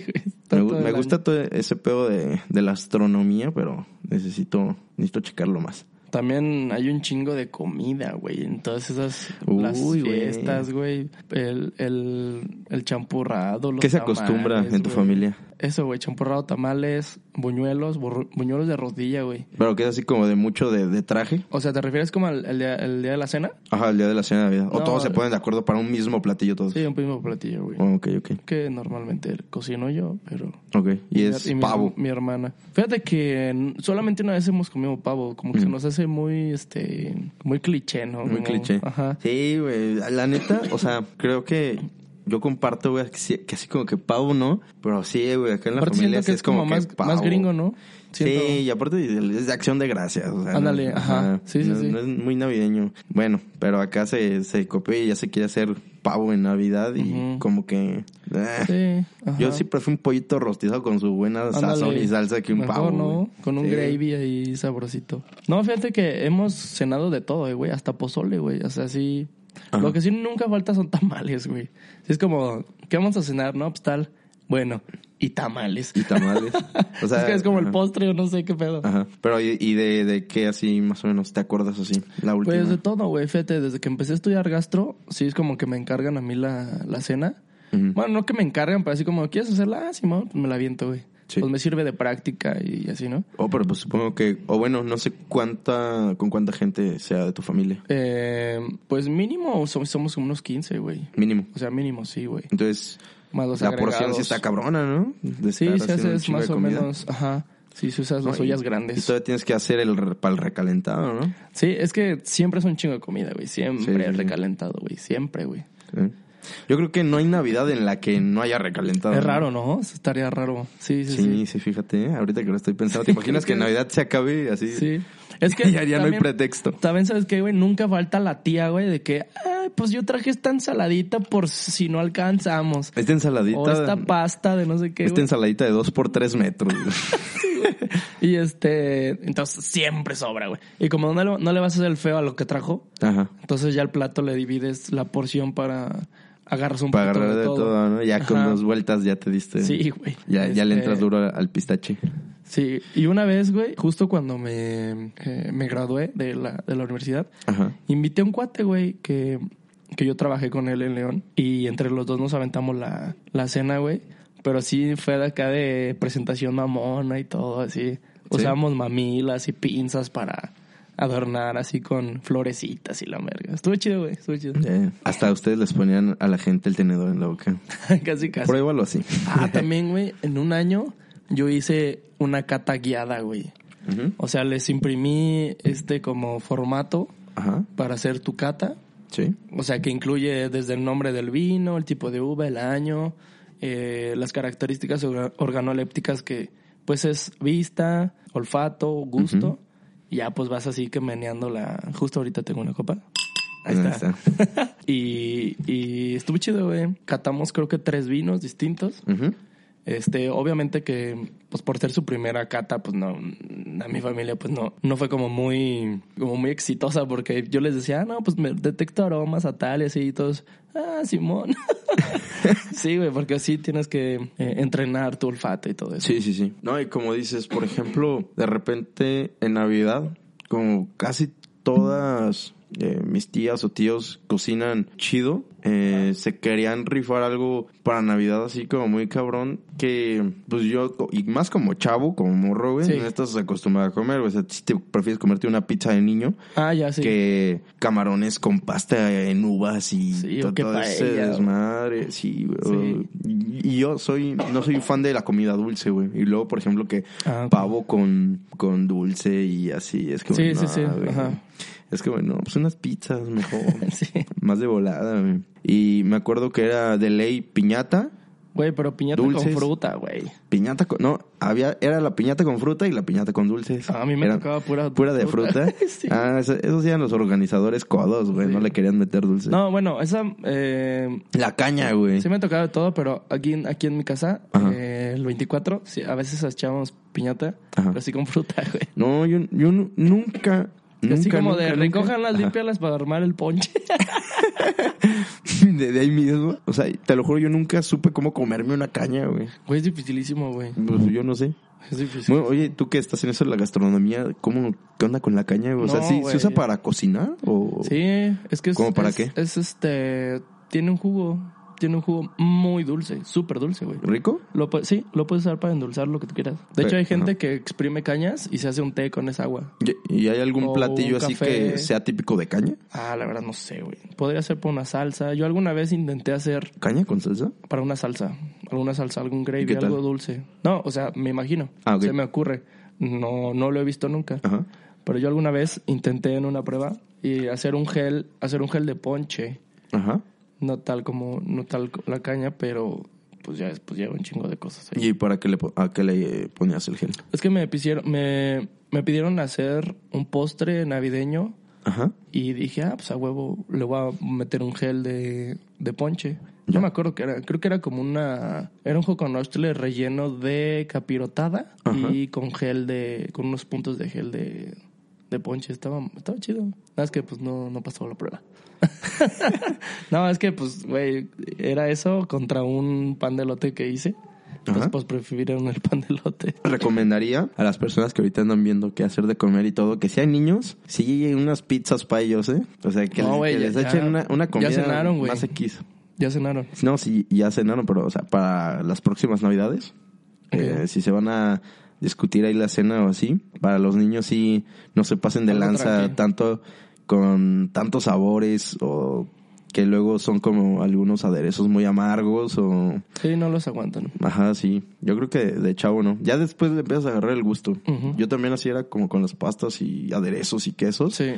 güey. Me, año. gusta todo ese pedo de, de la astronomía, pero necesito, necesito checarlo más. También hay un chingo de comida, güey. En todas esas Uy, las fiestas, güey. El, el el champurrado, los ¿Qué se acostumbra tamales, en tu güey. familia? Eso, güey, champurrado, tamales, buñuelos, buñuelos de rodilla, güey. Pero que es así como de mucho de, de traje. O sea, ¿te refieres como al el día, el día de la cena? Ajá, el día de la cena de Navidad. O No, todos se ponen de acuerdo para un mismo platillo todos. Sí, un mismo platillo, güey. Oh, ok, ok. Que normalmente cocino yo, pero... Ok. Y es pavo. Mi, hermana. Fíjate que solamente una vez hemos comido pavo, como que se Mm. nos hace muy, este, muy cliché, ¿no? Muy Como- cliché. Ajá. Sí, güey. La neta, o sea, creo que yo comparto, güey, que, sí- que así como que pavo, ¿no? Pero sí, güey, acá en la Aparte familia que sí es como, más, que pavo. más gringo, ¿no? Siento- Sí, y aparte es de acción de gracias. o sea, Ándale, no- ajá. Sí, sí, no, sí. no es muy navideño. Bueno, pero acá se, se copió y ya se quiere hacer pavo en Navidad y como que... eh. Sí, ajá. Yo sí prefiero un pollito rostizado con su buena Ándale. sazón y salsa que un Mejor, pavo. ¿no? Con un Sí. gravy ahí sabrosito. No, fíjate que hemos cenado de todo, eh, güey. Hasta pozole, güey. O sea, sí... Ajá. Lo que sí nunca falta son tamales, güey. Sí, es como, ¿qué vamos a cenar? No, pues tal. Bueno, y tamales. Y tamales. O sea, es que es como el postre o no sé qué pedo. Ajá. Pero, ¿y, y de, de qué así más o menos te acuerdas así? La última. Pues de todo, güey. Fíjate, desde que empecé a estudiar gastro, sí es como que me encargan a mí la, la cena. Bueno, no que me encargan, pero así como, ¿quieres hacerla? Ah, Simón, pues me la aviento, güey. Sí. Pues me sirve de práctica y así, ¿no? Oh, pero pues supongo que... O bueno, no sé cuánta... Con cuánta gente sea de tu familia. Eh, pues mínimo somos, somos unos 15, güey. Mínimo. O sea, mínimo, sí, güey. Entonces, Más los la porción sí está cabrona, ¿no? De Sí, si haces más o comida. menos, ajá. Sí, si usas las y- ollas Y grandes. todavía tienes que hacer el para el recalentado, ¿no? Sí, es que siempre es un chingo de comida, güey. Siempre Sí, sí. recalentado, güey. Siempre, güey. Yo creo que no hay Navidad en la que no haya recalentado. Es raro, ¿no? Eso estaría raro. Sí, sí, Sí, sí. sí, fíjate, ¿eh? ahorita que lo estoy pensando. ¿Te imaginas que Navidad se acabe así? Sí. Es que ya, ya no hay pretexto. También sabes que, güey, nunca falta la tía, güey, de que, ay, pues yo traje esta ensaladita por si no alcanzamos. Esta ensaladita... O esta pasta de no sé qué. esta güey. ensaladita de dos por tres metros. Y este, entonces siempre sobra, güey. Y como no le, no le vas a hacer el feo a lo que trajo, Ajá. entonces ya el plato le divides la porción para agarras un Para agarrar de todo, ¿no? Ya con dos vueltas ya te diste. Sí, güey. Ya, ya le Este, entras duro al pistache. Sí, y una vez, güey, justo cuando me, eh, me gradué de la, de la universidad, Ajá. invité a un cuate, güey, que, que yo trabajé con él en León. Y entre los dos nos aventamos la, la cena, güey. Pero sí fue de acá de presentación mamona y todo, así. Usamos mamilas y pinzas para adornar así con florecitas y la merga. Estuvo chido, güey, estuvo chido. Eh, hasta ustedes les ponían a la gente el tenedor en la boca. casi, casi. Pruébalo así. Ah, también, güey, en un año yo hice una cata guiada, güey. Ujú. O sea, les imprimí este como formato Ajá. para hacer tu cata. Sí. O sea, que incluye desde el nombre del vino, el tipo de uva, el año, eh, las características orga- organolépticas que pues es vista, olfato, gusto. Ya pues vas así que meneando la... Justo ahorita tengo una copa. Ahí está. y, y estuvo chido, güey. Catamos creo que tres vinos distintos. Este, obviamente que, pues por ser su primera cata, pues no, a mi familia, pues no, no fue como muy, como muy exitosa porque yo les decía, ah, no, pues me detecto aromas a tal y así y todos, ah, Simón. sí, güey, porque así tienes que eh, entrenar tu olfato y todo eso. Sí, sí, sí. No, y como dices, por ejemplo, de repente en Navidad, como casi todas eh, mis tías o tíos cocinan chido, eh, se querían rifar algo para Navidad así como muy cabrón, que pues yo, y más como chavo, como morro, güey, Sí. no estás acostumbrado a comer, güey. O sea, si te prefieres comerte una pizza de niño Ah, ya sí. que camarones con pasta en uvas y Sí, to- o que todo ese desmadre. Sí, güey. Y y yo soy, no soy fan de la comida dulce, güey. Y luego, por ejemplo, que Ah, pavo con, con dulce y así. Es que, Sí, sí, sí. Es que, bueno, pues unas pizzas mejor. sí. Más de volada, güey. Y me acuerdo que era de ley piñata. Güey, pero piñata Dulces. con fruta, güey. Piñata con, no, había, era la piñata con fruta y la piñata con dulces. A mí me Era tocaba pura Pura de fruta. Sí. Ah, eso- esos eran los organizadores codos, güey. Sí. No le querían meter dulces. No, bueno, esa... Eh, La caña, güey. Sí me ha tocado de todo, pero aquí, en- aquí en mi casa, eh, el 24, sí, a veces echábamos piñata, Ajá. pero así con fruta, güey. No, yo, yo nu- nunca, nunca, así como nunca, de nunca- recojan las Ajá. limpialas para armar el ponche. de, de ahí mismo. O sea, te lo juro, yo nunca supe cómo comerme una caña, güey. Güey, es dificilísimo, güey. Pues yo no sé. Es difícil. Bueno, oye, tú que estás en eso de la gastronomía, ¿cómo, qué onda con la caña? güey? O sea, No, ¿sí, güey. ¿se usa para cocinar? O... Sí, es que es... ¿Cómo para es- qué? Es este... Tiene un jugo. Tiene un jugo muy dulce, súper dulce, güey. ¿Rico? Lo, sí, lo puedes usar para endulzar lo que tú quieras. De hecho, hay gente ajá. que exprime cañas y se hace un té con esa agua. ¿Y, y hay algún O platillo así que sea típico de caña? Ah, la verdad no sé, güey. Podría ser para una salsa. Yo alguna vez intenté hacer ¿Caña con salsa? para una salsa. Alguna salsa, algún gravy, algo dulce. No, o sea, me imagino. Ah. Se me ocurre. No, no lo he visto nunca. Ajá. Pero yo alguna vez intenté en una prueba y hacer un gel, hacer un gel de ponche. Ajá. No tal como, no tal la caña, pero pues ya después lleva un chingo de cosas. ahí. ¿Y para qué le, a qué le ponías el gel? Es que me pidieron, me, me pidieron hacer un postre navideño Ajá. y dije, ah, pues a huevo, le voy a meter un gel de, de ponche. Ya. No me acuerdo qué era, creo que era como una, era un joconostle relleno de capirotada Ajá. y con gel de, con unos puntos de gel de, de ponche. Estaba, estaba chido. Nada, es que pues no, no pasó la prueba. no, es que pues, güey, era eso contra un pan de elote que hice. Ajá. pues prefirieron el pan de elote. Recomendaría a las personas que ahorita andan viendo qué hacer de comer y todo, que si hay niños, sí unas pizzas para ellos, ¿eh? O sea, que, No, les, güey, que ya- les ya- echen una, una ya comida cenaron, güey. más X. Ya cenaron. No, sí, ya cenaron, pero, o sea, para las próximas navidades, eh, Ok. si se van a discutir ahí la cena o así, para los niños sí no se pasen de Algo lanza tanto con tantos sabores o que luego son como algunos aderezos muy amargos o... Sí, no los aguantan. Ajá, sí. Yo creo que de chavo no. Ya después le empiezas a agarrar el gusto. Yo también así era como con las pastas y aderezos y quesos. Sí.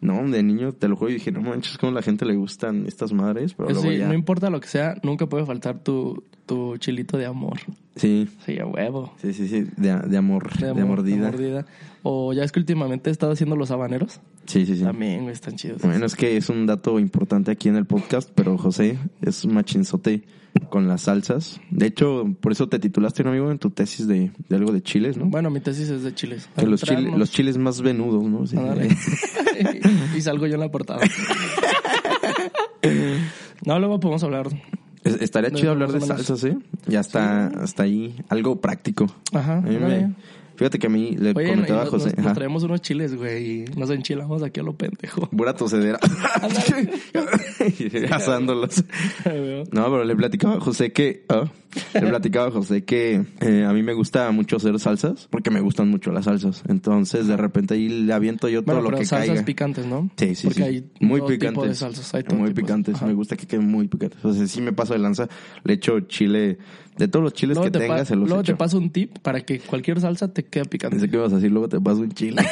No, de niño te lo juro y dije, no manches, como la gente le gustan estas madres, pero luego sí, ya... no importa lo que sea, nunca puede faltar tu, tu chilito de amor. Sí, Sí, a huevo. sí, sí, sí, de, de amor, de, amor, mordida. mordida. O ya es que últimamente he estado haciendo los habaneros. Sí, sí, sí. También, están chidos. Bueno, es que es un dato importante aquí en el podcast, pero José es un machinzote con las salsas. De hecho, por eso te titulaste, ¿no, amigo? En tu tesis de, de algo de chiles, ¿no? Bueno, mi tesis es de chiles. que los, chile- los chiles más venudos, ¿no? Sí. Ándale. y salgo yo en la portada. no, luego podemos hablar. Es- Estaría chido hablar de salsas, ¿eh? Ya está hasta ahí algo práctico. Ajá. A mí me-. Fíjate que a mí le Oye, comentaba a José. nos- nos ajá, traemos unos chiles, güey, y nos enchilamos aquí a lo pendejo. Pura tosedera. Asándolos. No, pero le platicaba a José que... ah, le platicaba a José que eh, a mí me gusta mucho hacer salsas porque me gustan mucho las salsas. Entonces, de repente ahí le aviento yo todo Bueno, lo pero que salsas caiga. picantes, ¿no? Sí, sí, Porque sí. hay muy todo picantes. tipo de salsas. Hay todo muy tipo picantes. Ajá. Me gusta que queden muy picantes. O sea, sí me paso de lanza. Le echo chile. De todos los chiles Luego, que te, tengas, se los luego te echo. paso un tip para que cualquier salsa te quede picante. Pensé que ibas a decir, luego te paso un chile.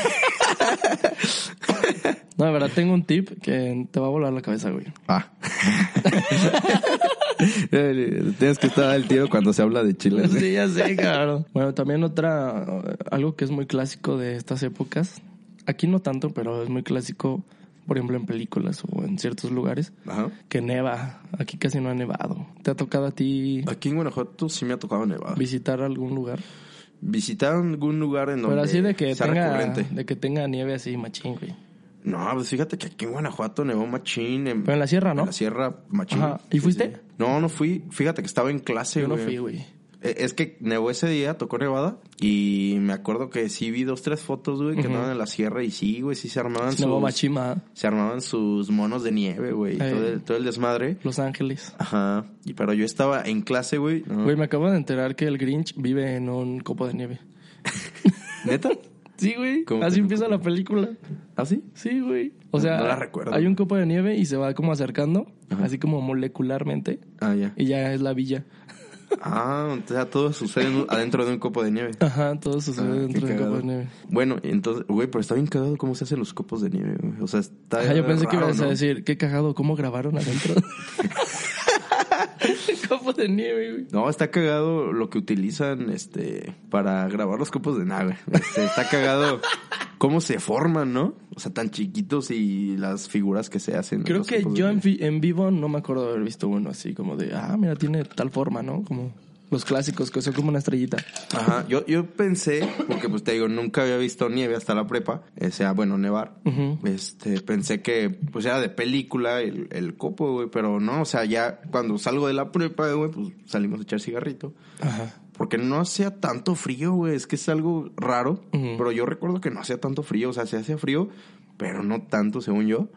No, de verdad, tengo un tip que te va a volar la cabeza, güey. ah. Tienes que estar al tiro cuando se habla de chiles. ¿eh? Sí, ya sé, cabrón. Bueno, también otra, algo que es muy clásico de estas épocas. Aquí no tanto, pero es muy clásico, por ejemplo, en películas o en ciertos lugares, Ajá. que neva. Aquí casi no ha nevado. ¿Te ha tocado a ti Aquí en Guanajuato sí me ha tocado nevar. visitar algún lugar? Visitar algún lugar en donde Pero así de que sea tenga, recurrente. de que tenga nieve así, machín, güey. No, pues fíjate que aquí en Guanajuato nevó machín. En, Pero en la sierra, ¿no? En la sierra, machín. Ajá. ¿Y fuiste? sí. No, no fui. Fíjate que estaba en clase, Yo no güey. fui, güey. Eh, Es que nevó ese día, tocó nevada. Y me acuerdo que sí vi dos, tres fotos, güey, que andaban en la sierra. Y sí, güey, sí se armaban Sí, sus... machima, Se armaban sus monos de nieve, güey. Todo el, todo el desmadre. Los Ángeles. Ajá. Y pero yo estaba en clase, güey. no. Güey, me acabo de enterar que el Grinch vive en un copo de nieve. ¿Neta? Sí, güey. ¿Cómo Así empieza copo? la película. ¿Ah, sí? Sí, güey. O sea, no la recuerdo. hay un copo de nieve y se va como acercando, Ajá. así como molecularmente, Ah, ya. y ya es la villa. Ah, o sea, todo sucede adentro de un copo de nieve. Ajá, todo sucede Ah, dentro de un copo de nieve. Bueno, entonces, güey, pero está bien cagado cómo se hacen los copos de nieve, güey. O sea, está. Ajá, yo pensé que ibas a decir, qué cagado, ¿cómo grabaron adentro? el copo de nieve, güey. No, está cagado lo que utilizan este para grabar los copos de nave. Este, está cagado cómo se forman, ¿no? O sea, tan chiquitos y las figuras que se hacen. en Creo que yo en, en vivo no me acuerdo de haber visto uno así como de, ah, mira, tiene tal forma, ¿no? Como los clásicos, que son como una estrellita. Ajá, yo, yo pensé, porque pues te digo, nunca había visto nieve hasta la prepa, o sea, bueno, nevar. Este, pensé que pues era de película el, el copo, güey, pero no, o sea, ya cuando salgo de la prepa, güey, pues salimos a echar cigarrito. Ajá. Porque no hacía tanto frío, güey. Es que es algo raro. Pero yo recuerdo que no hacía tanto frío. O sea, se hacía frío, pero no tanto según yo.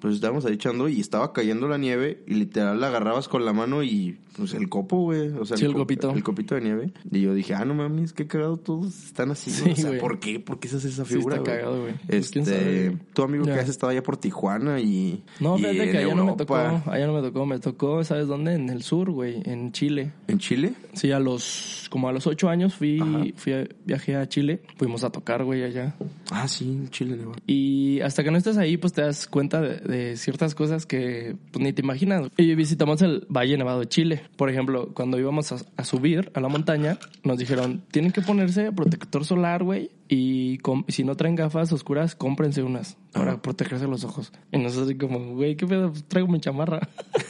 Pues estábamos ahí echando y estaba cayendo la nieve y literal la agarrabas con la mano y pues el copo, güey. O sea, Sí, el co- copito. El copito de nieve. Y yo dije, ah, no mames, qué cagado todos están así. Sí, o sea. ¿por qué? ¿Por qué se hace esa Sí, figura, está güey? cagado, güey. Pues, Este, tu amigo que has estado allá por Tijuana y. No, fíjate que allá no me tocó, allá no me tocó, me tocó, ¿sabes dónde? En el sur, güey, en Chile. ¿En Chile? Sí, a los, como a los ocho años fui, fui a- viajé a Chile, fuimos a tocar, güey, allá. Ah, sí, en Chile, Nevada. Y hasta que no estés ahí, pues te das cuenta de, de ciertas cosas que pues, ni te imaginas. Y visitamos el Valle Nevado de Chile. Por ejemplo, cuando íbamos a, a subir a la montaña, nos dijeron, tienen que ponerse protector solar, güey. Y si no traen gafas oscuras, cómprense unas para Ajá. protegerse los ojos. Y nosotros así como, güey, ¿qué pedo? Pues traigo mi chamarra.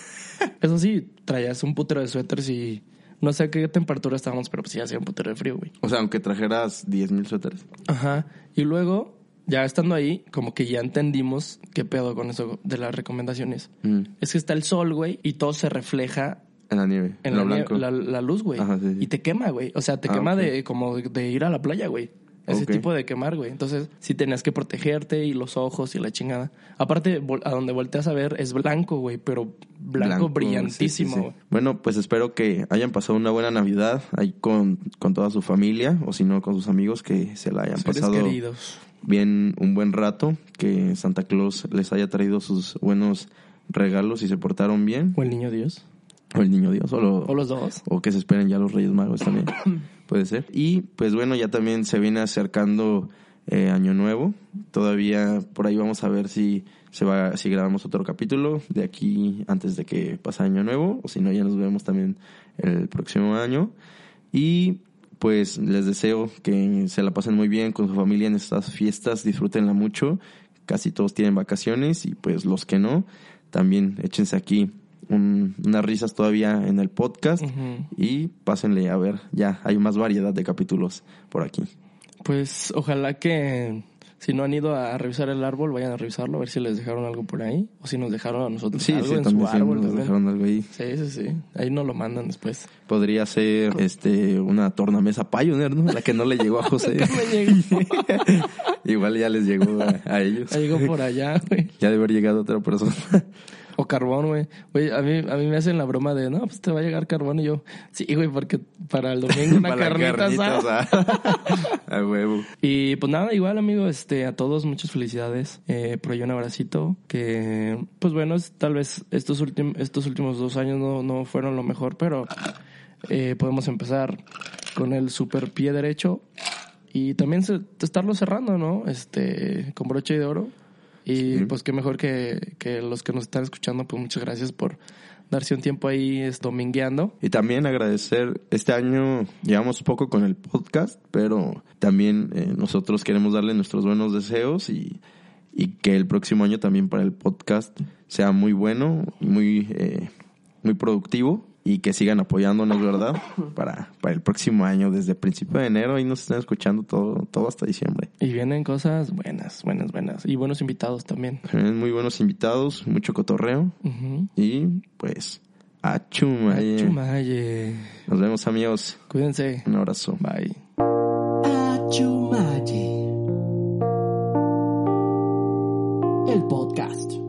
Eso sí, traías un putero de suéteres y... No sé a qué temperatura estábamos, pero pues sí hacía un putero de frío, güey. O sea, aunque trajeras 10 mil suéteres. Ajá. Y luego, ya estando ahí, como que ya entendimos qué pedo con eso de las recomendaciones. Mm, Es que está el sol, güey, y todo se refleja En la nieve. en la, nie- blanco. la, la luz, güey. Ajá, sí, sí. Y te quema, güey. O sea, te Ah, quema de como de, ir a la playa, güey. Ese tipo de quemar, güey. Entonces, sí tenías que protegerte y los ojos y la chingada. Aparte, a donde volteas a ver es blanco, güey, pero blanco, brillantísimo, sí, sí, sí. güey. Bueno, pues espero que hayan pasado una buena Navidad ahí con, con toda su familia, o si no, con sus amigos, que se la hayan Seres pasado queridos. Bien un buen rato, que Santa Claus les haya traído sus buenos regalos y se portaron bien, O el niño Dios. o el niño Dios, o, lo- O los dos. o que se esperen ya los Reyes Magos también, puede ser. Y pues bueno, ya también se viene acercando eh, Año Nuevo, todavía por ahí vamos a ver si se va, si grabamos otro capítulo de aquí antes de que pase Año Nuevo, o si no ya nos vemos también el próximo año. Y pues les deseo que se la pasen muy bien con su familia en estas fiestas, disfrútenla mucho. Casi todos tienen vacaciones y pues los que no, también échense aquí un- unas risas todavía en el podcast y pásenle a ver, ya hay más variedad de capítulos por aquí. Pues ojalá que si no han ido a revisar el árbol, vayan a revisarlo, a ver si les dejaron algo por ahí. O si nos dejaron a nosotros Sí, algo sí, en también su sí, árbol. nos también. dejaron algo ahí. Sí, sí, sí. Ahí nos lo mandan después. Podría ser este una tornamesa Pioneer, ¿no? La que no le llegó a José. Igual ya les llegó a, a ellos. Ahí llegó por allá, güey. Ya debe haber llegado otra persona. O carbón, güey. Güey, a mí, a mí me hacen la broma de, no, pues te va a llegar carbón. Y yo, sí, güey, porque para el domingo una carnita asada. asada. A huevo. Y pues nada, igual, amigo, este, a todos muchas felicidades. Eh, por ahí un abracito. Que, pues bueno, es- tal vez estos, últimos estos últimos dos años no, no fueron lo mejor, pero eh, podemos empezar con el super pie derecho y también se- estarlo cerrando, ¿no? Este, con broche de oro. Y Sí. pues qué mejor que, que los que nos están escuchando, pues muchas gracias por darse un tiempo ahí es, domingueando. Y también agradecer, este año llevamos poco con el podcast, pero también eh, nosotros queremos darle nuestros buenos deseos y, y que el próximo año también para el podcast sea muy bueno, muy, eh, muy productivo y que sigan apoyándonos, ¿verdad? Para, para el próximo año, desde principio de enero, y nos están escuchando todo, todo hasta diciembre. Y vienen cosas buenas, buenas, buenas. Y buenos invitados también. también muy buenos invitados, mucho cotorreo. Y pues, a Chumaye. A Chumaye. Nos vemos, amigos. Cuídense. Un abrazo. Bye. A El podcast.